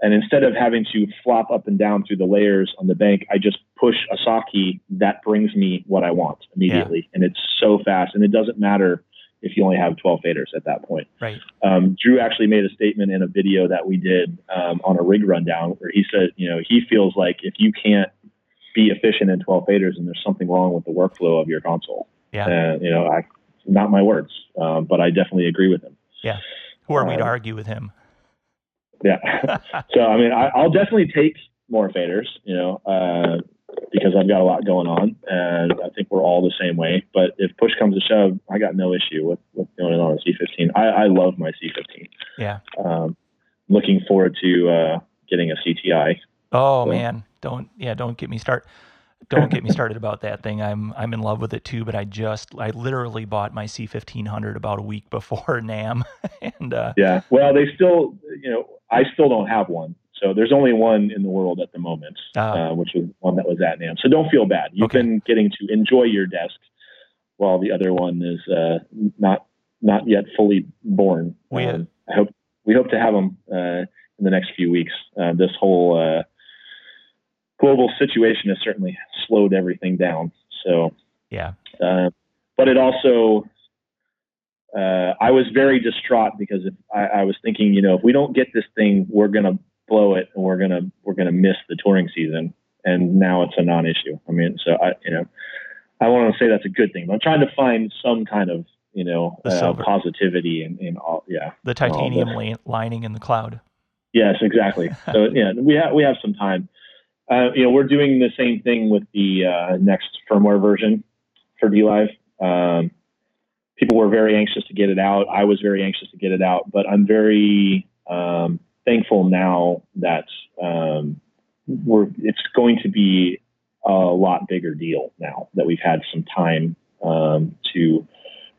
S2: And instead of having to flop up and down through the layers on the bank, I just push a soft key that brings me what I want immediately. Yeah. And it's so fast. And it doesn't matter if you only have 12 faders at that point.
S1: Right.
S2: Um, Drew actually made a statement in a video that we did um, on a rig rundown where he said, you know, he feels like if you can't be efficient in 12 faders, and there's something wrong with the workflow of your console.
S1: Yeah.
S2: And, you know, I, not my words, um, but I definitely agree with him.
S1: Yeah. Who are we to um, argue with him?
S2: Yeah. [laughs] so, I mean, I, will definitely take more faders, you know, uh, because I've got a lot going on, and I think we're all the same way. But if push comes to shove, I got no issue with what's going on a C15. I, I love my C15.
S1: Yeah.
S2: Um, looking forward to uh, getting a CTI.
S1: Oh so. man, don't yeah, don't get me start. Don't get me started [laughs] about that thing. I'm I'm in love with it too, but I just I literally bought my C1500 about a week [laughs] before NAMM, [laughs] and uh,
S2: yeah, well, they still you know I still don't have one. So there's only one in the world at the moment, uh, which was one that was at NAMM. So don't feel bad. You've okay. been getting to enjoy your desk while the other one is uh, not not yet fully born.
S1: We, um,
S2: I hope we hope to have them uh, in the next few weeks. Uh, this whole uh, global situation has certainly slowed everything down. So
S1: yeah,
S2: uh, but it also I was very distraught because if I, I was thinking, you know, if we don't get this thing, we're gonna blow it and we're gonna we're gonna miss the touring season. And now it's a non-issue. I mean, so I you know I want to say that's a good thing. But I'm trying to find some kind of you know uh, positivity in, in all yeah
S1: the titanium la- lining in the cloud.
S2: Yes, exactly. [laughs] so yeah, we have we have some time. Uh, you know, we're doing the same thing with the uh, next firmware version for DLive. Um, people were very anxious to get it out. I was very anxious to get it out, but I'm very um, thankful now that um, we're it's going to be a lot bigger deal now that we've had some time um, to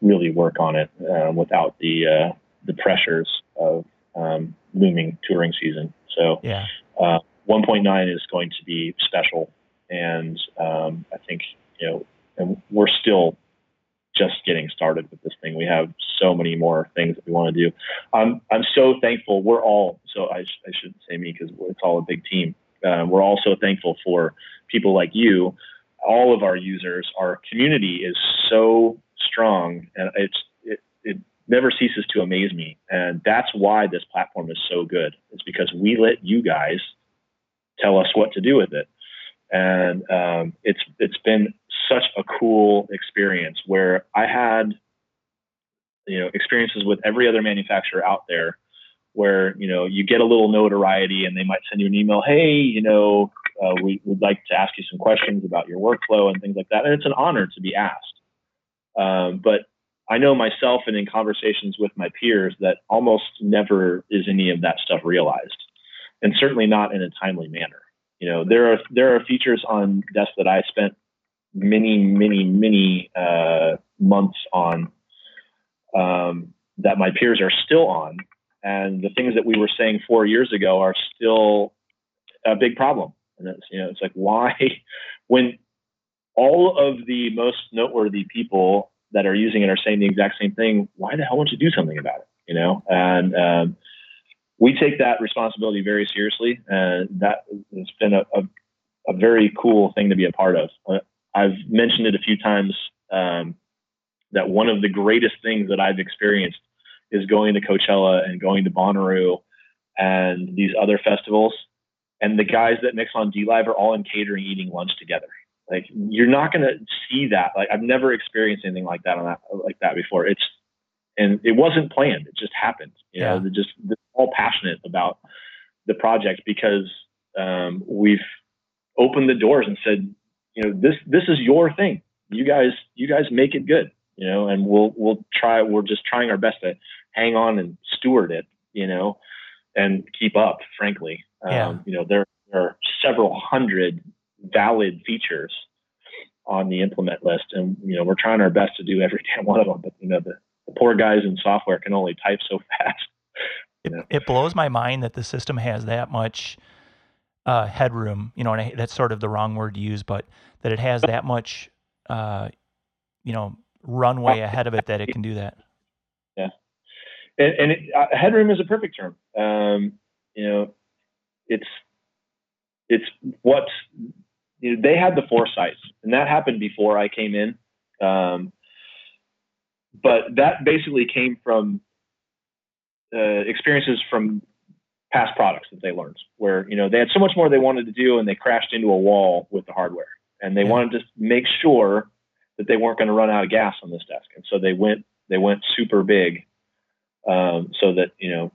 S2: really work on it uh, without the uh, the pressures of um, looming touring season. So
S1: yeah,
S2: uh, 1.9 is going to be special, and um, I think you know, and we're still just getting started with this thing. We have so many more things that we want to do. I'm I'm so thankful. We're all so I, sh- I shouldn't say me because it's all a big team. Uh, we're all so thankful for people like you. All of our users, our community is so strong, and it's it, it never ceases to amaze me. And that's why this platform is so good. It's because we let you guys tell us what to do with it, and um, it's it's been such a cool experience where I had, you know, experiences with every other manufacturer out there where, you know, you get a little notoriety and they might send you an email, hey, you know, uh, we would like to ask you some questions about your workflow and things like that. And it's an honor to be asked. Um, but I know myself and in conversations with my peers that almost never is any of that stuff realized, and certainly not in a timely manner. You know, there are there are features on desks that I spent many, many, many uh, months on um, that my peers are still on. And the things that we were saying four years ago are still a big problem. And it's, you know, it's like, why, [laughs] when all of the most noteworthy people that are using it are saying the exact same thing, why the hell won't you do something about it? You know, and um, we take that responsibility very seriously, and that has been a, a, a, very cool thing to be a part of. I've mentioned it a few times um, that one of the greatest things that I've experienced is going to Coachella and going to Bonnaroo and these other festivals. And the guys that mix on DLive are all in catering, eating lunch together. Like you're not going to see that. Like I've never experienced anything like that on that like that before. It's and it wasn't planned. It just happened. You yeah. know, they're just they're all passionate about the project because um, we've opened the doors and said, you know, this this is your thing. You guys you guys make it good. You know, and we'll we'll try. We're just trying our best to hang on and steward it. You know, and keep up. Frankly, yeah. um, you know, there, are several hundred valid features on the implement list, and you know we're trying our best to do every [laughs] damn one of them. But you know the, the poor guys in software can only type so [laughs] fast.
S1: It, it blows my mind that the system has that much uh, headroom. You know, and I, that's sort of the wrong word to use, but that it has that much, uh, you know, runway ahead of it that it [laughs] can do that.
S2: Yeah, and, and it, uh, headroom is a perfect term. Um, you know, it's it's what you know, they had the foresight, and that happened before I came in. Um, but that basically came from uh, experiences from past products that they learned, where you know they had so much more they wanted to do, and they crashed into a wall with the hardware, and they yeah. wanted to make sure that they weren't going to run out of gas on this desk, and so they went they went super big, um, so that you know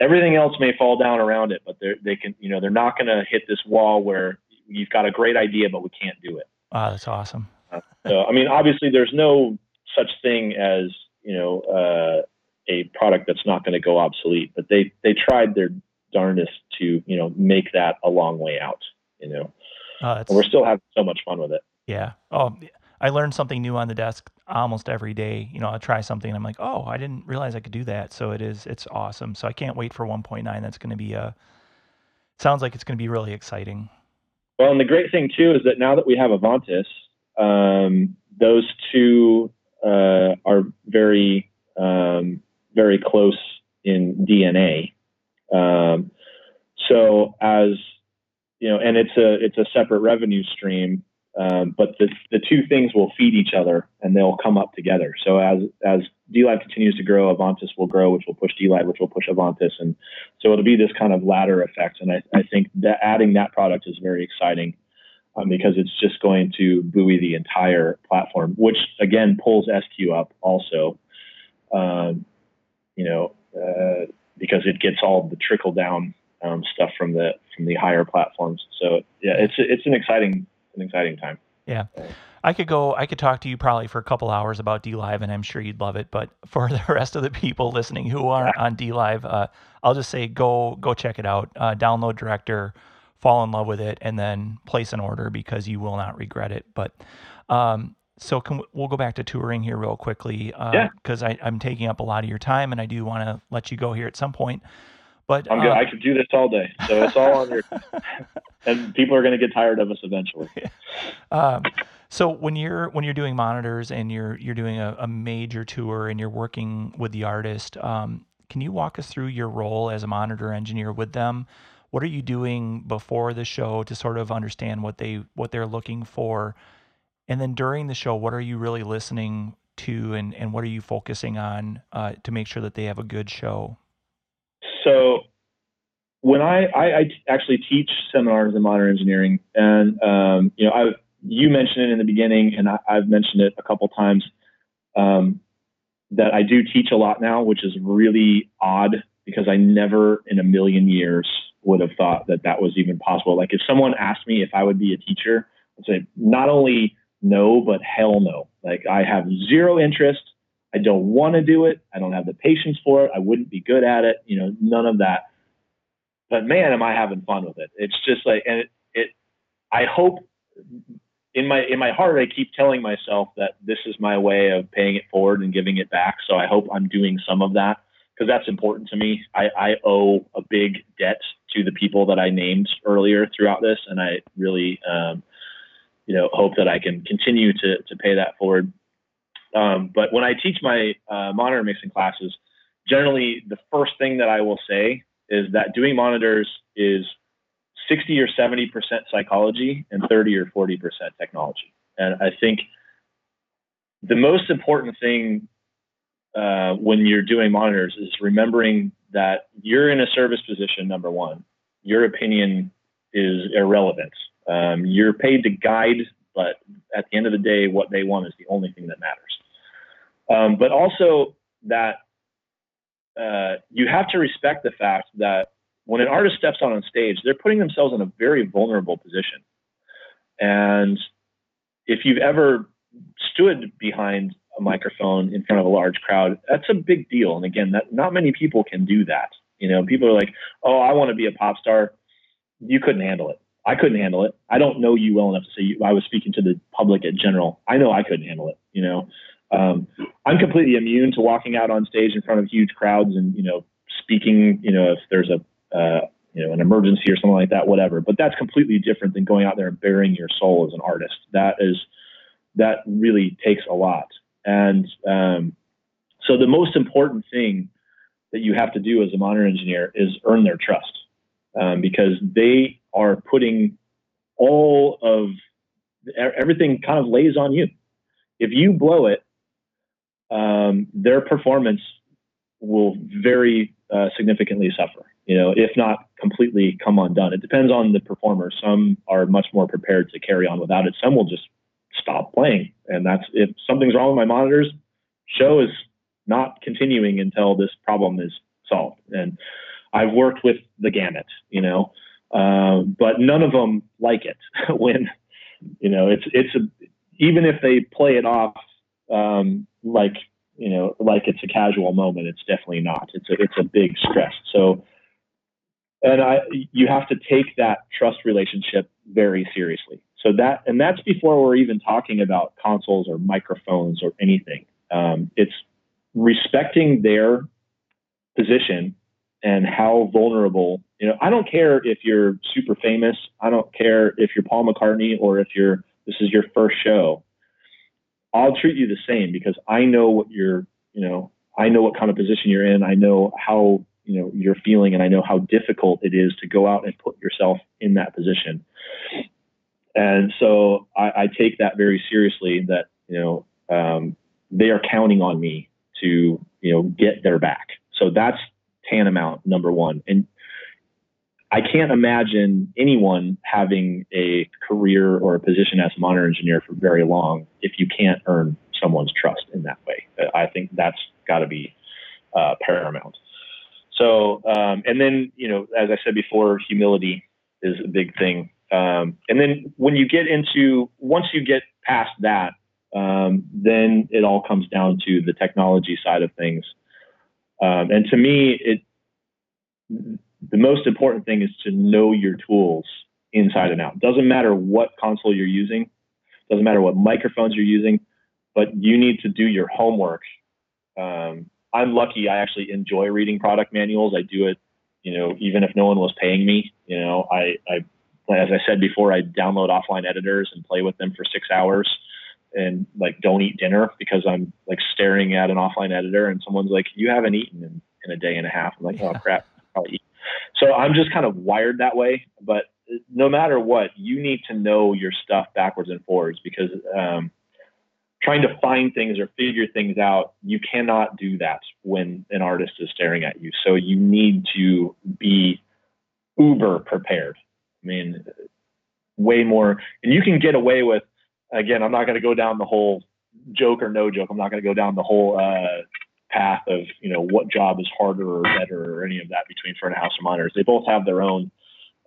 S2: everything else may fall down around it, but they they can you know they're not going to hit this wall where you've got a great idea, but we can't do it.
S1: Oh, that's awesome.
S2: Uh, so, I mean, obviously, there's no such thing as you know uh, a product that's not going to go obsolete, but they they tried their darndest to you know make that a long way out. You know, and we're still having so much fun with it.
S1: Yeah. Oh, I learned something new on the desk almost every day. You know, I try something and I'm like, oh, I didn't realize I could do that. So it is, it's awesome. So I can't wait for 1.9. That's going to be a. Sounds like it's going to be really exciting.
S2: Well, and the great thing too is that now that we have Avantis, um, those two uh, are very, um, very close in DNA. Um, so as you know, and it's a it's a separate revenue stream, um, but the the two things will feed each other and they'll come up together. So as as DLive continues to grow, Avantis will grow, which will push DLive, which will push Avantis, and so it'll be this kind of ladder effect. And I, I think that adding that product is very exciting um, because it's just going to buoy the entire platform, which again pulls SQ up also. Um, you know, uh, because it gets all the trickle down um, stuff from the from the higher platforms. So yeah, it's it's an exciting an exciting time.
S1: Yeah. I could go, I could talk to you probably for a couple hours about DLive, and I'm sure you'd love it. But for the [laughs] rest of the people listening who aren't on DLive, uh, I'll just say go go check it out. Uh, download Director, fall in love with it, and then place an order because you will not regret it. But um, so can we, we'll go back to touring here real quickly because uh, yeah. I'm taking up a lot of your time, and I do want to let you go here at some point. But
S2: I'm good. Uh, I could do this all day, so it's all on your. [laughs] and people are going to get tired of us eventually. [laughs]
S1: um, so when you're when you're doing monitors and you're you're doing a, a major tour and you're working with the artist, um, can you walk us through your role as a monitor engineer with them? What are you doing before the show to sort of understand what they what they're looking for? And then during the show, what are you really listening to and, and what are you focusing on uh, to make sure that they have a good show?
S2: So when I, I, I actually teach seminars in monitor engineering and, um, you know, I, you mentioned it in the beginning and I, have mentioned it a couple times, um, that I do teach a lot now, which is really odd because I never in a million years would have thought that that was even possible. Like if someone asked me if I would be a teacher, I'd say not only no, but hell no. Like I have zero interest. I don't want to do it. I don't have the patience for it. I wouldn't be good at it. You know, none of that. But man, am I having fun with it. It's just like, and it, it I hope in my, in my heart, I keep telling myself that this is my way of paying it forward and giving it back. So I hope I'm doing some of that because that's important to me. I, I owe a big debt to the people that I named earlier throughout this. And I really, um, you know, hope that I can continue to, to pay that forward. Um, but when I teach my uh, monitor mixing classes, generally the first thing that I will say is that doing monitors is 60 or 70% psychology and 30 or 40% technology. And I think the most important thing uh, when you're doing monitors is remembering that you're in a service position, number one. Your opinion is irrelevant. Um, you're paid to guide, but at the end of the day, what they want is the only thing that matters. Um, but also that uh, you have to respect the fact that when an artist steps on stage, they're putting themselves in a very vulnerable position. And if you've ever stood behind a microphone in front of a large crowd, that's a big deal. And again, that not many people can do that. You know, people are like, "Oh, I want to be a pop star." You couldn't handle it. I couldn't handle it. I don't know you well enough to say you, I was speaking to the public at general. I know I couldn't handle it. You know, um, I'm completely immune to walking out on stage in front of huge crowds and you know speaking. You know, if there's a uh, you know an emergency or something like that, whatever. But that's completely different than going out there and baring your soul as an artist. That is that really takes a lot. And um, so the most important thing that you have to do as a monitor engineer is earn their trust um, because they are putting all of everything kind of lays on you. If you blow it, um, their performance will very uh, significantly suffer. You know, if not completely come undone. It depends on the performer. Some are much more prepared to carry on without it. Some will just stop playing, and that's if something's wrong with my monitors. Show is not continuing until this problem is solved. And I've worked with the gamut, you know, uh, but none of them like it [laughs] when, you know, it's it's a, even if they play it off um, like you know like it's a casual moment it's definitely not. It's a it's a big stress. So and i you have to take that trust relationship very seriously. So that and that's before we're even talking about consoles or microphones or anything. Um, it's respecting their position and how vulnerable you know i don't care if you're super famous i don't care if you're paul mccartney or if you're this is your first show I'll treat you the same because I know what you're, you know, I know what kind of position you're in. I know how, you know, you're feeling and I know how difficult it is to go out and put yourself in that position. And so I, I take that very seriously that, you know, um, they are counting on me to, you know, get their back. So that's tantamount number one. And I can't imagine anyone having a career or a position as a monitor engineer for very long if you can't earn someone's trust in that way. I think that's got to be uh, paramount. So, um, and then, you know, as I said before, humility is a big thing. Um, and then when you get into, once you get past that, um, then it all comes down to the technology side of things. Um, and to me, it, the most important thing is to know your tools inside and out. Doesn't matter what console you're using, doesn't matter what microphones you're using, but you need to do your homework. Um, I'm lucky. I actually enjoy reading product manuals. I do it, you know, even if no one was paying me. You know, I, I as I said before, I download offline editors and play with them for six hours and like don't eat dinner because I'm like staring at an offline editor and someone's like, you haven't eaten in, in a day and a half. I'm like, oh crap, I'll eat so I'm just kind of wired that way. But no matter what, you need to know your stuff backwards and forwards because um, trying to find things or figure things out, you cannot do that when an artist is staring at you. So you need to be uber prepared. I mean, way more, and you can get away with. Again, I'm not going to go down the whole joke or no joke. I'm not going to go down the whole uh, path of you know what job is harder or better or any of that between front of house and monitors. They both have their own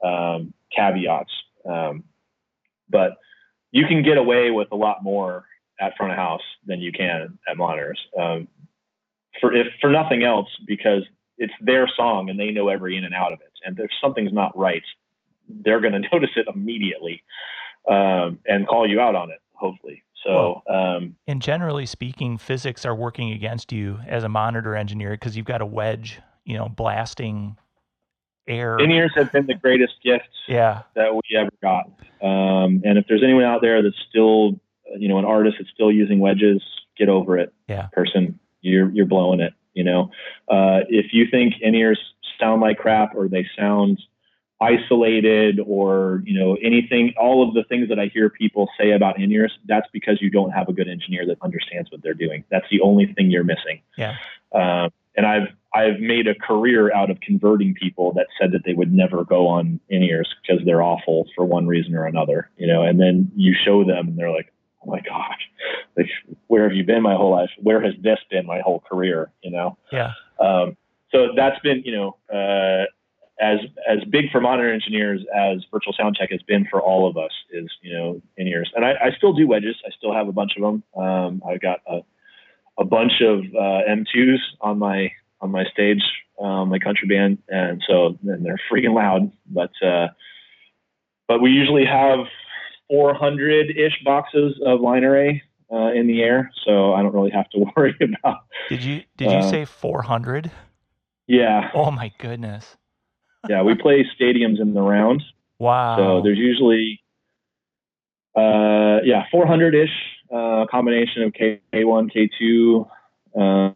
S2: um, caveats, um, but you can get away with a lot more at front of house than you can at monitors. Um, for if for nothing else, because it's their song and they know every in and out of it. And if something's not right, they're going [laughs] to notice it immediately um, and call you out on it. Hopefully. So, um,
S1: and generally speaking, physics are working against you as a monitor engineer because you've got a wedge, you know, blasting air.
S2: In-ears have been the greatest gifts
S1: yeah.
S2: that we ever got. Um, and if there's anyone out there that's still, you know, an artist that's still using wedges, get over it.
S1: Yeah.
S2: Person, you're you're blowing it. You know, uh, if you think in-ears sound like crap or they sound isolated or you know anything all of the things that i hear people say about in-ears that's because you don't have a good engineer that understands what they're doing. That's the only thing you're missing.
S1: Yeah.
S2: Um, and i've i've made a career out of converting people that said that they would never go on in-ears because they're awful for one reason or another you know and then you show them and they're like oh my gosh like where have you been my whole life? Where has this been my whole career? You know?
S1: Yeah.
S2: Um, so that's been you know uh, as as big for monitor engineers as virtual sound check has been for all of us is you know in ears and I, I still do wedges. I still have a bunch of them. Um, i got a, a bunch of uh, m2s on my on my stage um, my country band. And so and they're freaking loud. But uh, but we usually have 400 ish boxes of line array uh, in the air. So i don't really have to [laughs] worry about
S1: did you did you
S2: uh,
S1: say 400
S2: yeah.
S1: Oh my goodness
S2: yeah, we play stadiums in the round.
S1: Wow.
S2: So there's usually, uh, yeah, 400 ish, uh, combination of K1, K2, uh,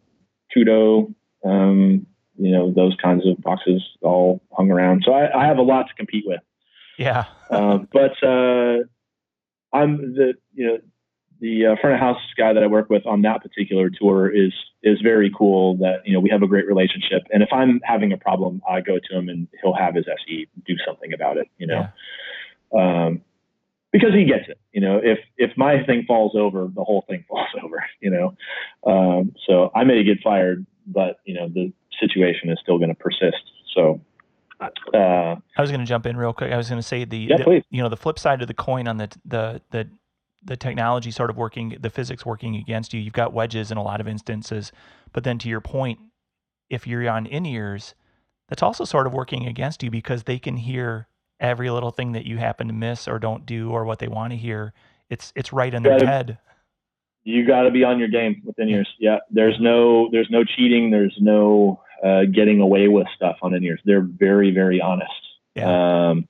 S2: Kudo, um, you know, those kinds of boxes all hung around. So I, I have a lot to compete with.
S1: Yeah.
S2: um, but, uh, I'm the, you know, the uh, front of house guy that I work with on that particular tour is is very cool. That you know we have a great relationship, and if I'm having a problem, I go to him and he'll have his SE do something about it. You know, yeah. um, because he gets it. You know, if if my thing falls over, the whole thing [laughs] falls over. You know, um, so I may get fired, but you know the situation is still going to persist. So.
S1: Uh, I was going to jump in real quick. I was going to say the,
S2: yeah,
S1: the you know the flip side of the coin on the the the the technology sort of working, the physics working against you. You've got wedges in a lot of instances. But then to your point, if you're on in ears, that's also sort of working against you because they can hear every little thing that you happen to miss or don't do or what they want to hear. It's it's right in their head.
S2: You got to be on your game within ears. Yeah, there's no there's no cheating. There's no uh, getting away with stuff on in ears. They're very very honest.
S1: Yeah. Um,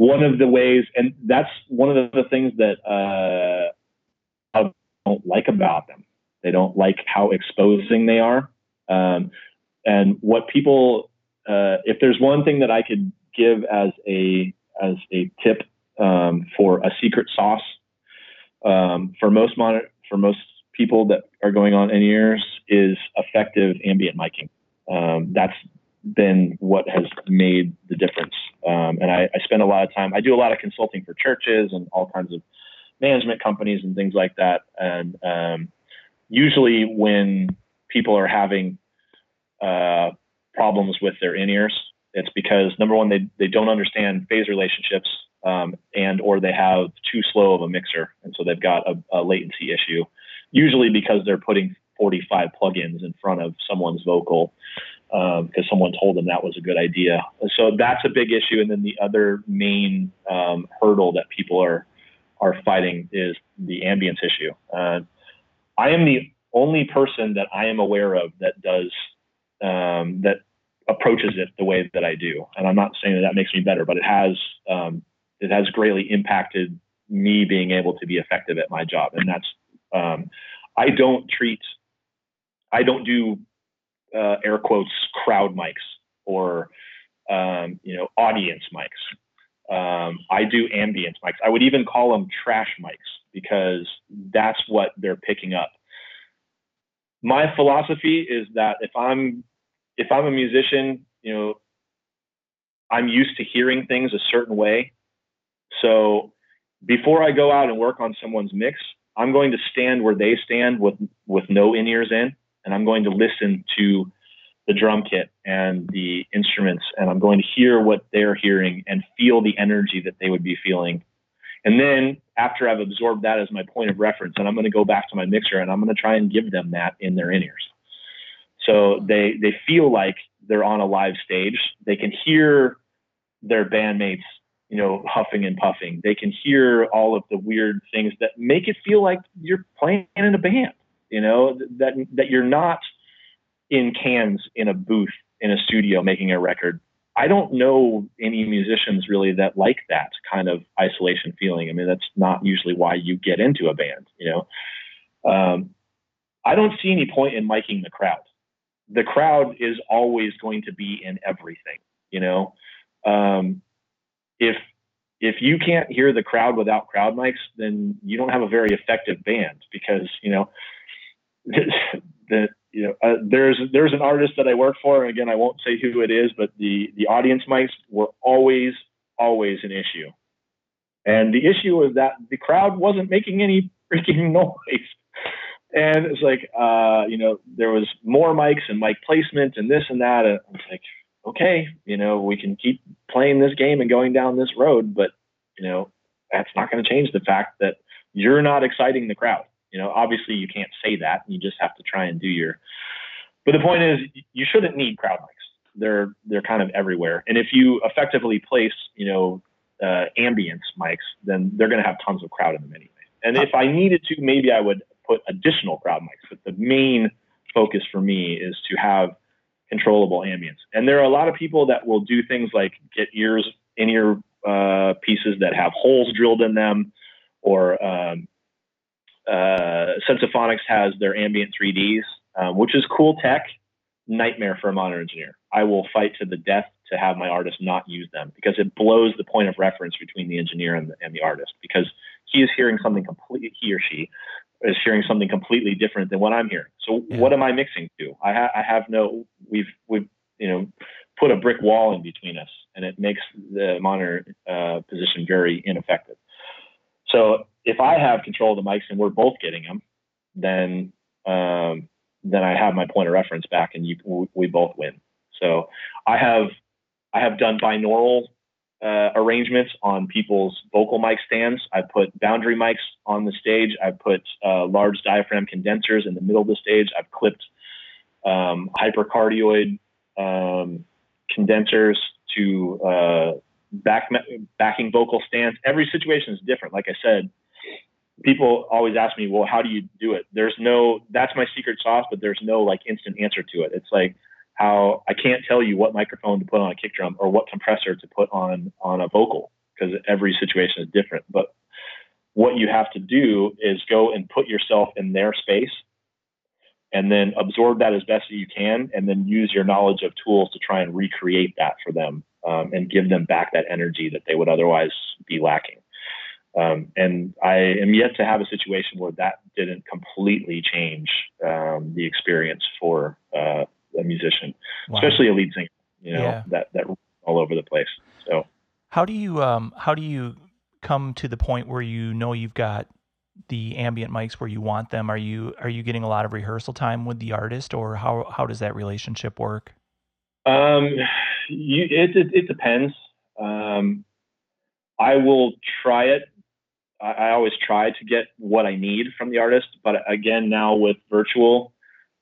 S2: one of the ways, and that's one of the things that uh, I don't like about them. They don't like how exposing they are. Um, and what people, uh, if there's one thing that I could give as a as a tip um, for a secret sauce um, for most monitor, for most people that are going on in ears is effective ambient miking. Um, that's been what has made the difference. Um, and I, I spend a lot of time, I do a lot of consulting for churches and all kinds of management companies and things like that. And um, usually when people are having uh, problems with their in-ears, it's because number one, they, they don't understand phase relationships um, and or they have too slow of a mixer. And so they've got a, a latency issue, usually because they're putting 45 plugins in front of someone's vocal because um, someone told them that was a good idea. So that's a big issue. And then the other main um, hurdle that people are are fighting is the ambience issue. Uh, I am the only person that I am aware of that does um, that approaches it the way that I do. And I'm not saying that that makes me better, but it has um, it has greatly impacted me being able to be effective at my job. And that's um, I don't treat I don't do uh, air quotes crowd mics or um, you know audience mics. Um, I do ambience mics. I would even call them trash mics because that's what they're picking up. My philosophy is that if I'm if I'm a musician, you know, I'm used to hearing things a certain way. So before I go out and work on someone's mix, I'm going to stand where they stand with with no in ears in and I'm going to listen to the drum kit and the instruments, and I'm going to hear what they're hearing and feel the energy that they would be feeling. And then after I've absorbed that as my point of reference, and I'm going to go back to my mixer and I'm going to try and give them that in their in ears. So they they feel like they're on a live stage. They can hear their bandmates, you know, huffing and puffing. They can hear all of the weird things that make it feel like you're playing in a band you know, that, that you're not in cans in a booth in a studio making a record. I don't know any musicians really that like that kind of isolation feeling. I mean, that's not usually why you get into a band, you know. Um, I don't see any point in miking the crowd. The crowd is always going to be in everything, you know. um, if if you can't hear the crowd without crowd mics, then you don't have a very effective band because you know [laughs] the you know uh, there's there's an artist that I work for, and again I won't say who it is, but the the audience mics were always always an issue, and the issue was that the crowd wasn't making any freaking [laughs] noise. And it's like, uh, you know, there was more mics and mic placement and this and that. And I was like, okay, you know, we can keep playing this game and going down this road, but you know, that's not going to change the fact that you're not exciting the crowd. You know, obviously you can't say that. You just have to try and do your. But the point is, you shouldn't need crowd mics. They're they're kind of everywhere. And if you effectively place, you know, uh, ambience mics, then they're going to have tons of crowd in them anyway. And if I needed to, maybe I would put additional crowd mics. But the main focus for me is to have controllable ambience. And there are a lot of people that will do things like get ears in ear uh, pieces that have holes drilled in them, or um, uh, Sensaphonics has their ambient 3Ds, um, which is cool tech. Nightmare for a monitor engineer. I will fight to the death to have my artist not use them because it blows the point of reference between the engineer and the, and the artist because he is hearing something completely, he or she is hearing something completely different than what I'm hearing. So yeah. what am I mixing to? I, ha- I have no, we've, we've, you know, put a brick wall in between us and it makes the monitor uh, position very ineffective. So if I have control of the mics and we're both getting them, then, um, then I have my point of reference back and you, we both win. So I have, I have done binaural uh, arrangements on people's vocal mic stands. I put boundary mics on the stage. I put uh, large diaphragm condensers in the middle of the stage. I've clipped um, hypercardioid um, condensers to uh, back backing vocal stands. Every situation is different. Like I said, people always ask me, "Well, how do you do it?" There's no. That's my secret sauce, but there's no like instant answer to it. It's like how I can't tell you what microphone to put on a kick drum or what compressor to put on on a vocal because every situation is different. But what you have to do is go and put yourself in their space and then absorb that as best as you can and then use your knowledge of tools to try and recreate that for them um, and give them back that energy that they would otherwise be lacking. Um, and I am yet to have a situation where that didn't completely change um, the experience for uh, a musician, wow. especially a lead singer. You know yeah. that that all over the place. So
S1: how do you um how do you come to the point where you know you've got the ambient mics where you want them? Are you are you getting a lot of rehearsal time with the artist, or how how does that relationship work?
S2: Um, you, it, it, it depends. Um, I will try it. I, always try to get what I need from the artist, but again, now with virtual,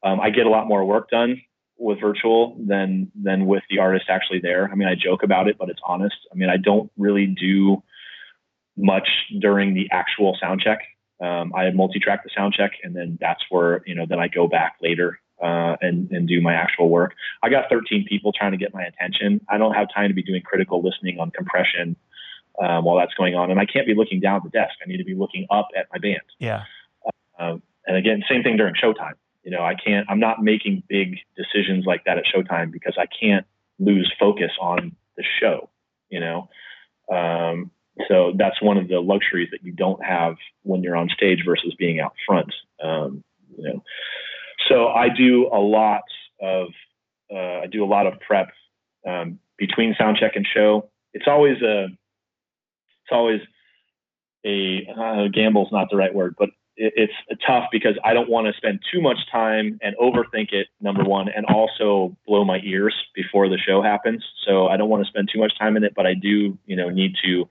S2: um, I get a lot more work done with virtual than than with the artist actually there. I mean, I joke about it, but it's honest. I mean, I don't really do much during the actual sound check. Um, I multi-track the sound check, and then that's where you know then I go back later uh, and and do my actual work. I got 13 people trying to get my attention. I don't have time to be doing critical listening on compression um, while that's going on, and I can't be looking down at the desk. I need to be looking up at my band.
S1: Yeah.
S2: Uh, and again, same thing during showtime. You know, I can't, I'm not making big decisions like that at Showtime because I can't lose focus on the show, you know? Um, so that's one of the luxuries that you don't have when you're on stage versus being out front. Um, you know, so I do a lot of, uh, I do a lot of prep um, between sound check and show. It's always a, it's always a uh, gamble is not the right word, but it's tough because I don't want to spend too much time and overthink it, number one, and also blow my ears before the show happens. So I don't want to spend too much time in it, but I do, you know, need to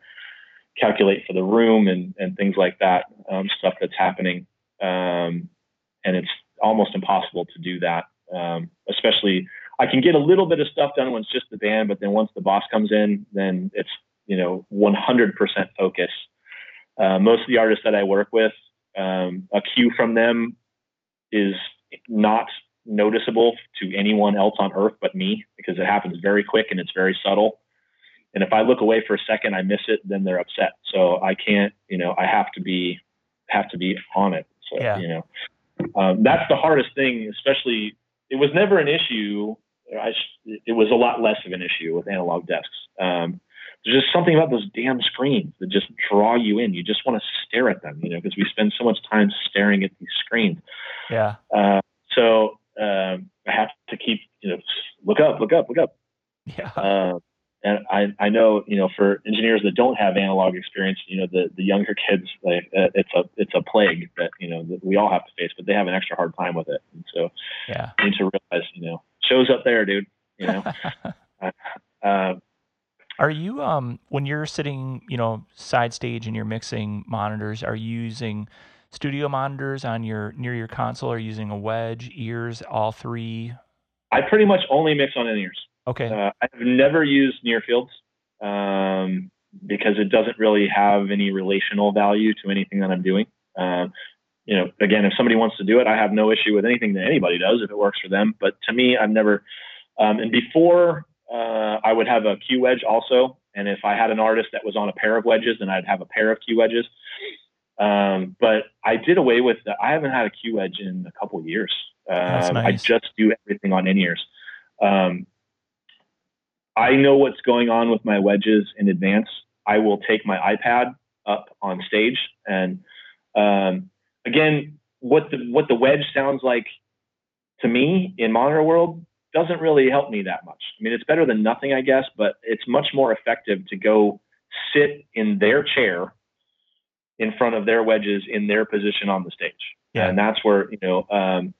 S2: calculate for the room and, and things like that, um, stuff that's happening. Um, and it's almost impossible to do that. Um, especially, I can get a little bit of stuff done when it's just the band, but then once the boss comes in, then it's, you know, 100% focus. Uh, most of the artists that I work with, um, a cue from them is not noticeable to anyone else on earth but me because it happens very quick and it's very subtle. And if I look away for a second, I miss it, then they're upset. So I can't, you know, I have to be, have to be on it. So, yeah. you know, um, that's the hardest thing, especially, it was never an issue. I, it was a lot less of an issue with analog desks. Um, there's just something about those damn screens that just draw you in. You just want to stare at them, you know, because we spend so much time staring at these screens.
S1: Yeah.
S2: Uh, so um, I have to keep, you know, look up, look up, look up.
S1: Yeah.
S2: Uh, and I, I know, you know, for engineers that don't have analog experience, you know, the, the younger kids, like uh, it's a, it's a plague that, you know, that we all have to face, but they have an extra hard time with it. And so
S1: yeah.
S2: you need to realize, you know, shows up there, dude, you know, [laughs] uh,
S1: Are you um when you're sitting, you know, side stage and you're mixing monitors, are you using studio monitors on your near your console? Are you using a wedge, ears, all three?
S2: I pretty much only mix on in ears.
S1: Okay.
S2: Uh, I've never used near fields um, because it doesn't really have any relational value to anything that I'm doing. Um, you know, again, if somebody wants to do it, I have no issue with anything that anybody does if it works for them. But to me, I've never. Um, and before, uh, I would have a Q wedge also, and if I had an artist that was on a pair of wedges, then I'd have a pair of Q wedges. Um, but I did away with that. I haven't had a Q wedge in a couple of years. Um,
S1: nice.
S2: I just do everything on in ears. Um, I know what's going on with my wedges in advance. I will take my iPad up on stage, and um, again, what the what the wedge sounds like to me in monitor world doesn't really help me that much. I mean, it's better than nothing, I guess, but it's much more effective to go sit in their chair in front of their wedges in their position on the stage.
S1: Yeah.
S2: And that's where, you know, um,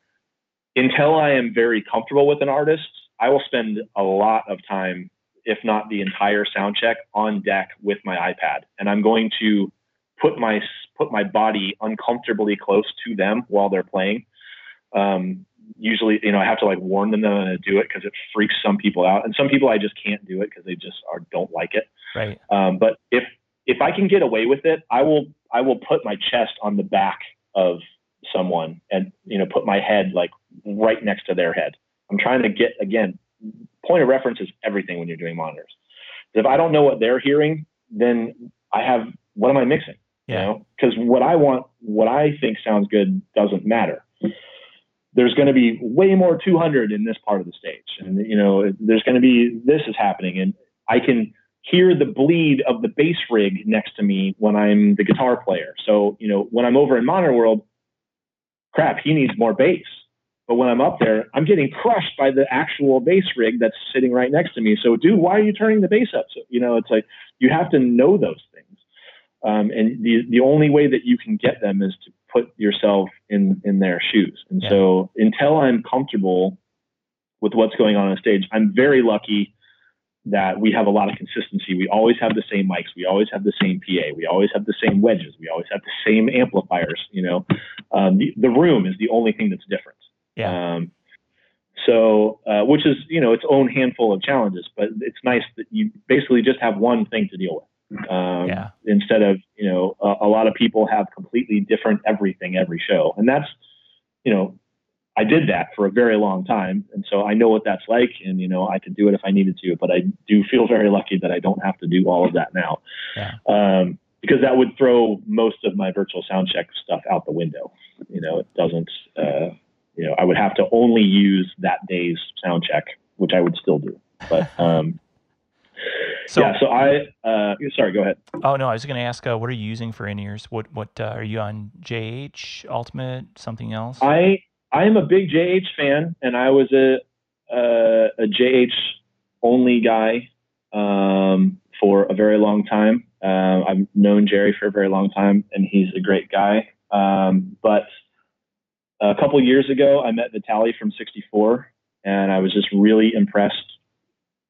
S2: until I am very comfortable with an artist, I will spend a lot of time, if not the entire sound check, on deck with my iPad. And I'm going to put my put my body uncomfortably close to them while they're playing. Um, usually, you know, I have to like warn them that I'm going to do it because it freaks some people out, and some people I just can't do it because they just are don't like it.
S1: Right.
S2: Um, but if if I can get away with it, I will I will put my chest on the back of someone and you know put my head like right next to their head. I'm trying to get again. Point of reference is everything when you're doing monitors. If I don't know what they're hearing, then I have what am I mixing? You
S1: Yeah.
S2: know, because what I want, what I think sounds good, doesn't matter. There's going to be way more 200 in this part of the stage, and you know, there's going to be this is happening, and I can hear the bleed of the bass rig next to me when I'm the guitar player. So, you know, when I'm over in Monitor World, crap, he needs more bass. But when I'm up there, I'm getting crushed by the actual bass rig that's sitting right next to me. So, dude, why are you turning the bass up? So, you know, it's like you have to know those things. Um, and the the only way that you can get them is to put yourself in in their shoes. And
S1: Yeah.
S2: so, until I'm comfortable with what's going on on stage, I'm very lucky that we have a lot of consistency. We always have the same mics. We always have the same PA. We always have the same wedges. We always have the same amplifiers. You know, um, the, the room is the only thing that's different.
S1: Yeah.
S2: Um, so, uh, which is you know its own handful of challenges, but it's nice that you basically just have one thing to deal with. Um,
S1: Yeah.
S2: Instead of you know a, a lot of people have completely different everything every show, and that's you know I did that for a very long time, and so I know what that's like, and you know I could do it if I needed to. But I do feel very lucky that I don't have to do all of that now,
S1: Yeah.
S2: um, because that would throw most of my virtual sound check stuff out the window. You know, it doesn't. Uh, you know, I would have to only use that day's sound check, which I would still do. But um,
S1: So,
S2: yeah, so I. Uh, sorry, go ahead.
S1: oh no, I was going to ask, uh, what are you using for in ears? What what uh, are you on? JH Ultimate? Something else?
S2: I I am a big JH fan, and I was a uh, a JH only guy um, for a very long time. Uh, I've known Jerry for a very long time, and he's a great guy. Um, but a couple years ago, I met Vitaly from 64, and I was just really impressed,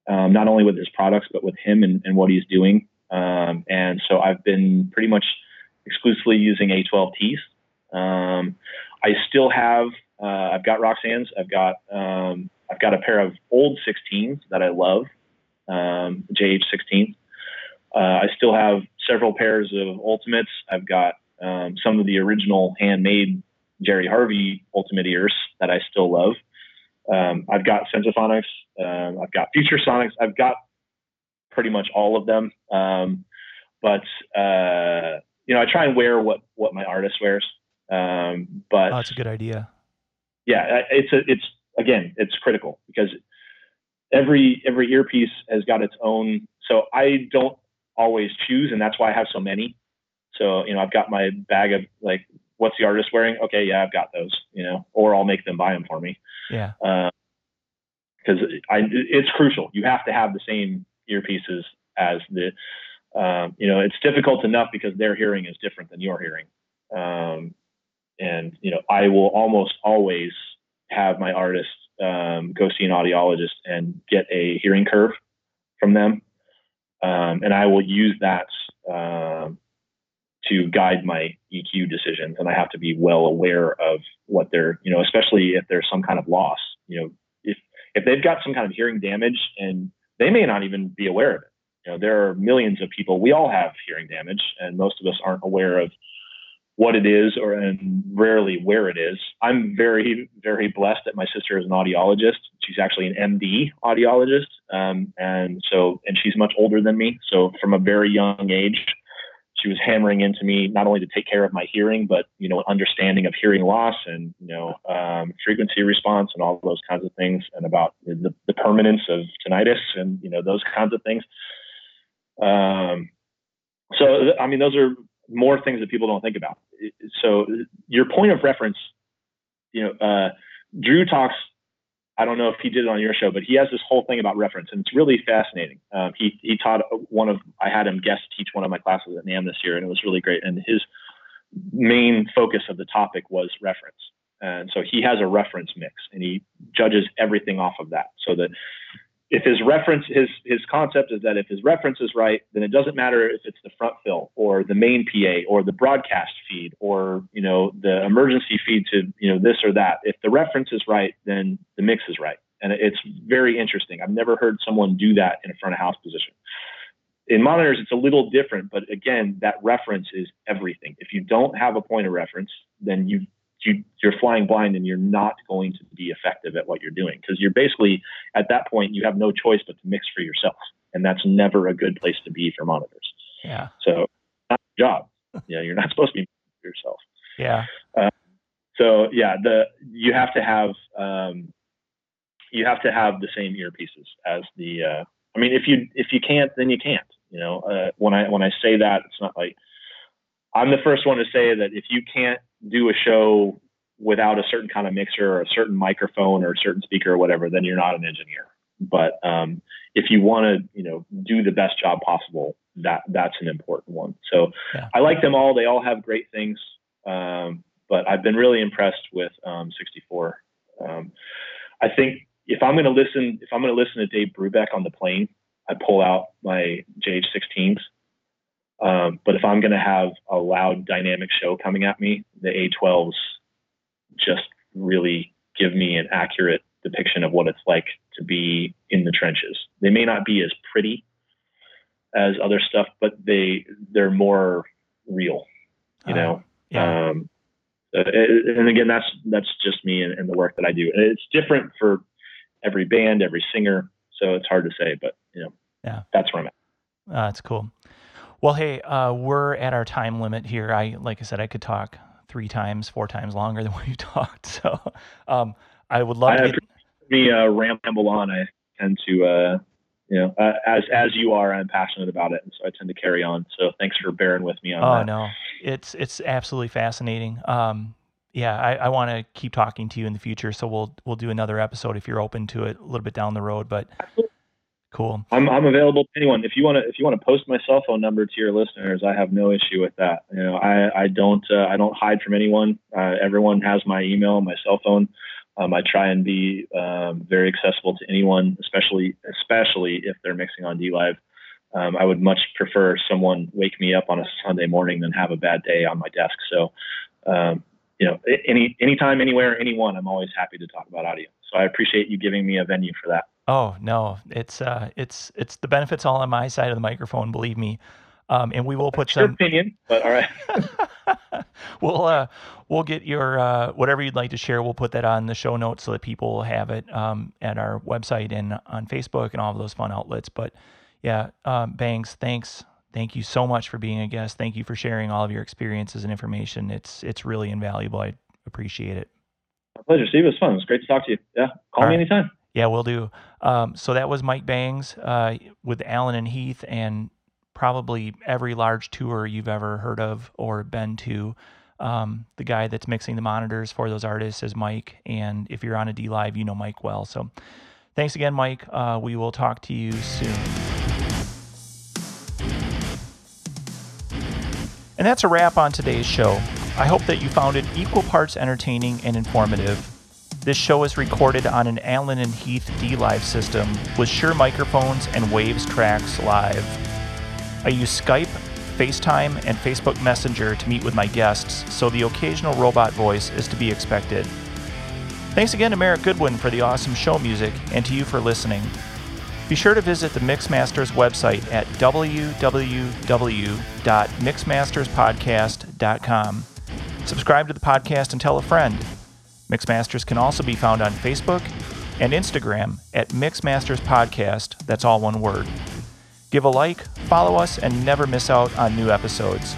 S2: um, not only with his products, but with him and, and what he's doing. Um, and so I've been pretty much exclusively using A12Ts. Um, I still have, uh, I've got Roxanne's, I've got, um, I've got a pair of old 16s that I love, um, JH16. Uh, I still have several pairs of Ultimates. I've got um, some of the original handmade Jerry Harvey Ultimate ears that I still love. Um, I've got Sensaphonics. Um, I've got Future Sonics. I've got pretty much all of them. Um, but uh, you know, I try and wear what what my artist wears. Um, but
S1: oh, that's a good idea.
S2: yeah, it's a, it's again, it's critical because every every earpiece has got its own so I don't always choose, and that's why I have so many. So you know, I've got my bag of like, what's the artist wearing? Okay, yeah, I've got those. You know, or I'll make them buy them for me.
S1: Yeah.
S2: Because I, it's crucial. You have to have the same earpieces as the. Um, you know, it's difficult enough because their hearing is different than your hearing. Um, and you know, I will almost always have my artist um, go see an audiologist and get a hearing curve from them, um, and I will use that um, to guide my EQ decisions. And I have to be well aware of what they're, you know, especially if there's some kind of loss. You know, if if they've got some kind of hearing damage, and they may not even be aware of it. You know, there are millions of people. We all have hearing damage, and most of us aren't aware of what it is or and rarely where it is. I'm very, very blessed that my sister is an audiologist. She's actually an MD audiologist. Um, and so, and she's much older than me. So from a very young age, was hammering into me not only to take care of my hearing, but, you know, an understanding of hearing loss and, you know, um, frequency response and all those kinds of things and about the, the permanence of tinnitus and, you know, those kinds of things. Um, so, I mean, those are more things that people don't think about. So your point of reference, you know, uh, Drew talks. I don't know if he did it on your show, but he has this whole thing about reference, and it's really fascinating. Um, he he taught one of I had him guest teach one of my classes at NAMM this year, and it was really great. And his main focus of the topic was reference, and so he has a reference mix, and he judges everything off of that, so that if his reference his his concept is that if his reference is right then it doesn't matter if it's the front fill or the main pa or the broadcast feed or you know the emergency feed to you know this or that. If the reference is right then the mix is right. And it's very interesting. I've never heard someone do that in a front of house position. In monitors it's a little different but again that reference is everything. If you don't have a point of reference then you you, you're flying blind and you're not going to be effective at what you're doing. Because you're basically at that point you have no choice but to mix for yourself. And that's never a good place to be for monitors.
S1: Yeah.
S2: So not your job. [laughs] Yeah you're not supposed to be yourself.
S1: Yeah.
S2: Uh, so yeah the you have to have um, you have to have the same earpieces as the uh, i mean if you if you can't then you can't you know? Uh, when i when i say that it's not like i'm the first one to say that if you can't do a show without a certain kind of mixer or a certain microphone or a certain speaker or whatever, then you're not an engineer. But um, if you want to, you know, do the best job possible, that that's an important one. So yeah. I like them all. They all have great things. Um, but I've been really impressed with um, 64. Um, I think if I'm going to listen, if I'm going to listen to Dave Brubeck on the plane, I pull out my JH16s um, but if I'm going to have a loud dynamic show coming at me, the A12s just really give me an accurate depiction of what it's like to be in the trenches. They may not be as pretty as other stuff, but they they're more real, you uh, know. Yeah. Um, uh, and again, that's that's just me and, and, the work that I do. And it's different for every band, every singer, so it's hard to say. But you know,
S1: yeah,
S2: that's where I'm at.
S1: Uh, that's cool. Well, hey, uh, we're at our time limit here. I, like I said, I could talk three times, four times longer than [laughs] we've talked. So, um, I would love I
S2: to get... me uh, ramble on. I tend to, uh, you know, uh, as as you are, I'm passionate about it, and so I tend to carry on. So, thanks for bearing with me on
S1: oh,
S2: that.
S1: no, it's it's absolutely fascinating. Um, yeah, I, I want to keep talking to you in the future, so we'll we'll do another episode if you're open to it a little bit down the road. But absolutely. Cool.
S2: I'm I'm available to anyone. If you want to if you want to post my cell phone number to your listeners, I have no issue with that. You know, I I don't uh, I don't hide from anyone. Uh, everyone has my email, my cell phone. Um, I try and be um, very accessible to anyone, especially especially if they're mixing on DLive. Um, I would much prefer someone wake me up on a Sunday morning than have a bad day on my desk. So, um, you know, any anytime, anywhere, anyone, I'm always happy to talk about audio. So I appreciate you giving me a venue for that.
S1: Oh no, it's uh, it's it's the benefits all on my side of the microphone. Believe me, um, and we will put
S2: That's
S1: some
S2: opinion. But all right, [laughs]
S1: we'll uh, we'll get your uh, whatever you'd like to share. We'll put that on the show notes so that people will have it um, at our website and on Facebook and all of those fun outlets. But yeah, um, Bangs, thanks, thank you so much for being a guest. Thank you for sharing all of your experiences and information. It's it's really invaluable. I appreciate it.
S2: My pleasure, Steve. It was fun. It was great to talk to you. Yeah, call all me right. anytime.
S1: Yeah, we'll do. Um, so that was Mike Bangs uh, with Allen and Heath, and probably every large tour you've ever heard of or been to. Um, the guy that's mixing the monitors for those artists is Mike, and if you're on a DLive, you know Mike well. So thanks again, Mike. Uh, we will talk to you soon. And that's a wrap on today's show. I hope that you found it equal parts entertaining and informative. This show is recorded on an Allen and Heath DLive system with Shure microphones and Waves tracks live. I use Skype, FaceTime, and Facebook Messenger to meet with my guests, so the occasional robot voice is to be expected. Thanks again to Merrick Goodwin for the awesome show music and to you for listening. Be sure to visit the Mixmasters website at www.mixmasterspodcast.com. Subscribe to the podcast and tell a friend. Mixmasters can also be found on Facebook and Instagram at Mixmasters Podcast. That's all one word. Give a like, follow us, and never miss out on new episodes.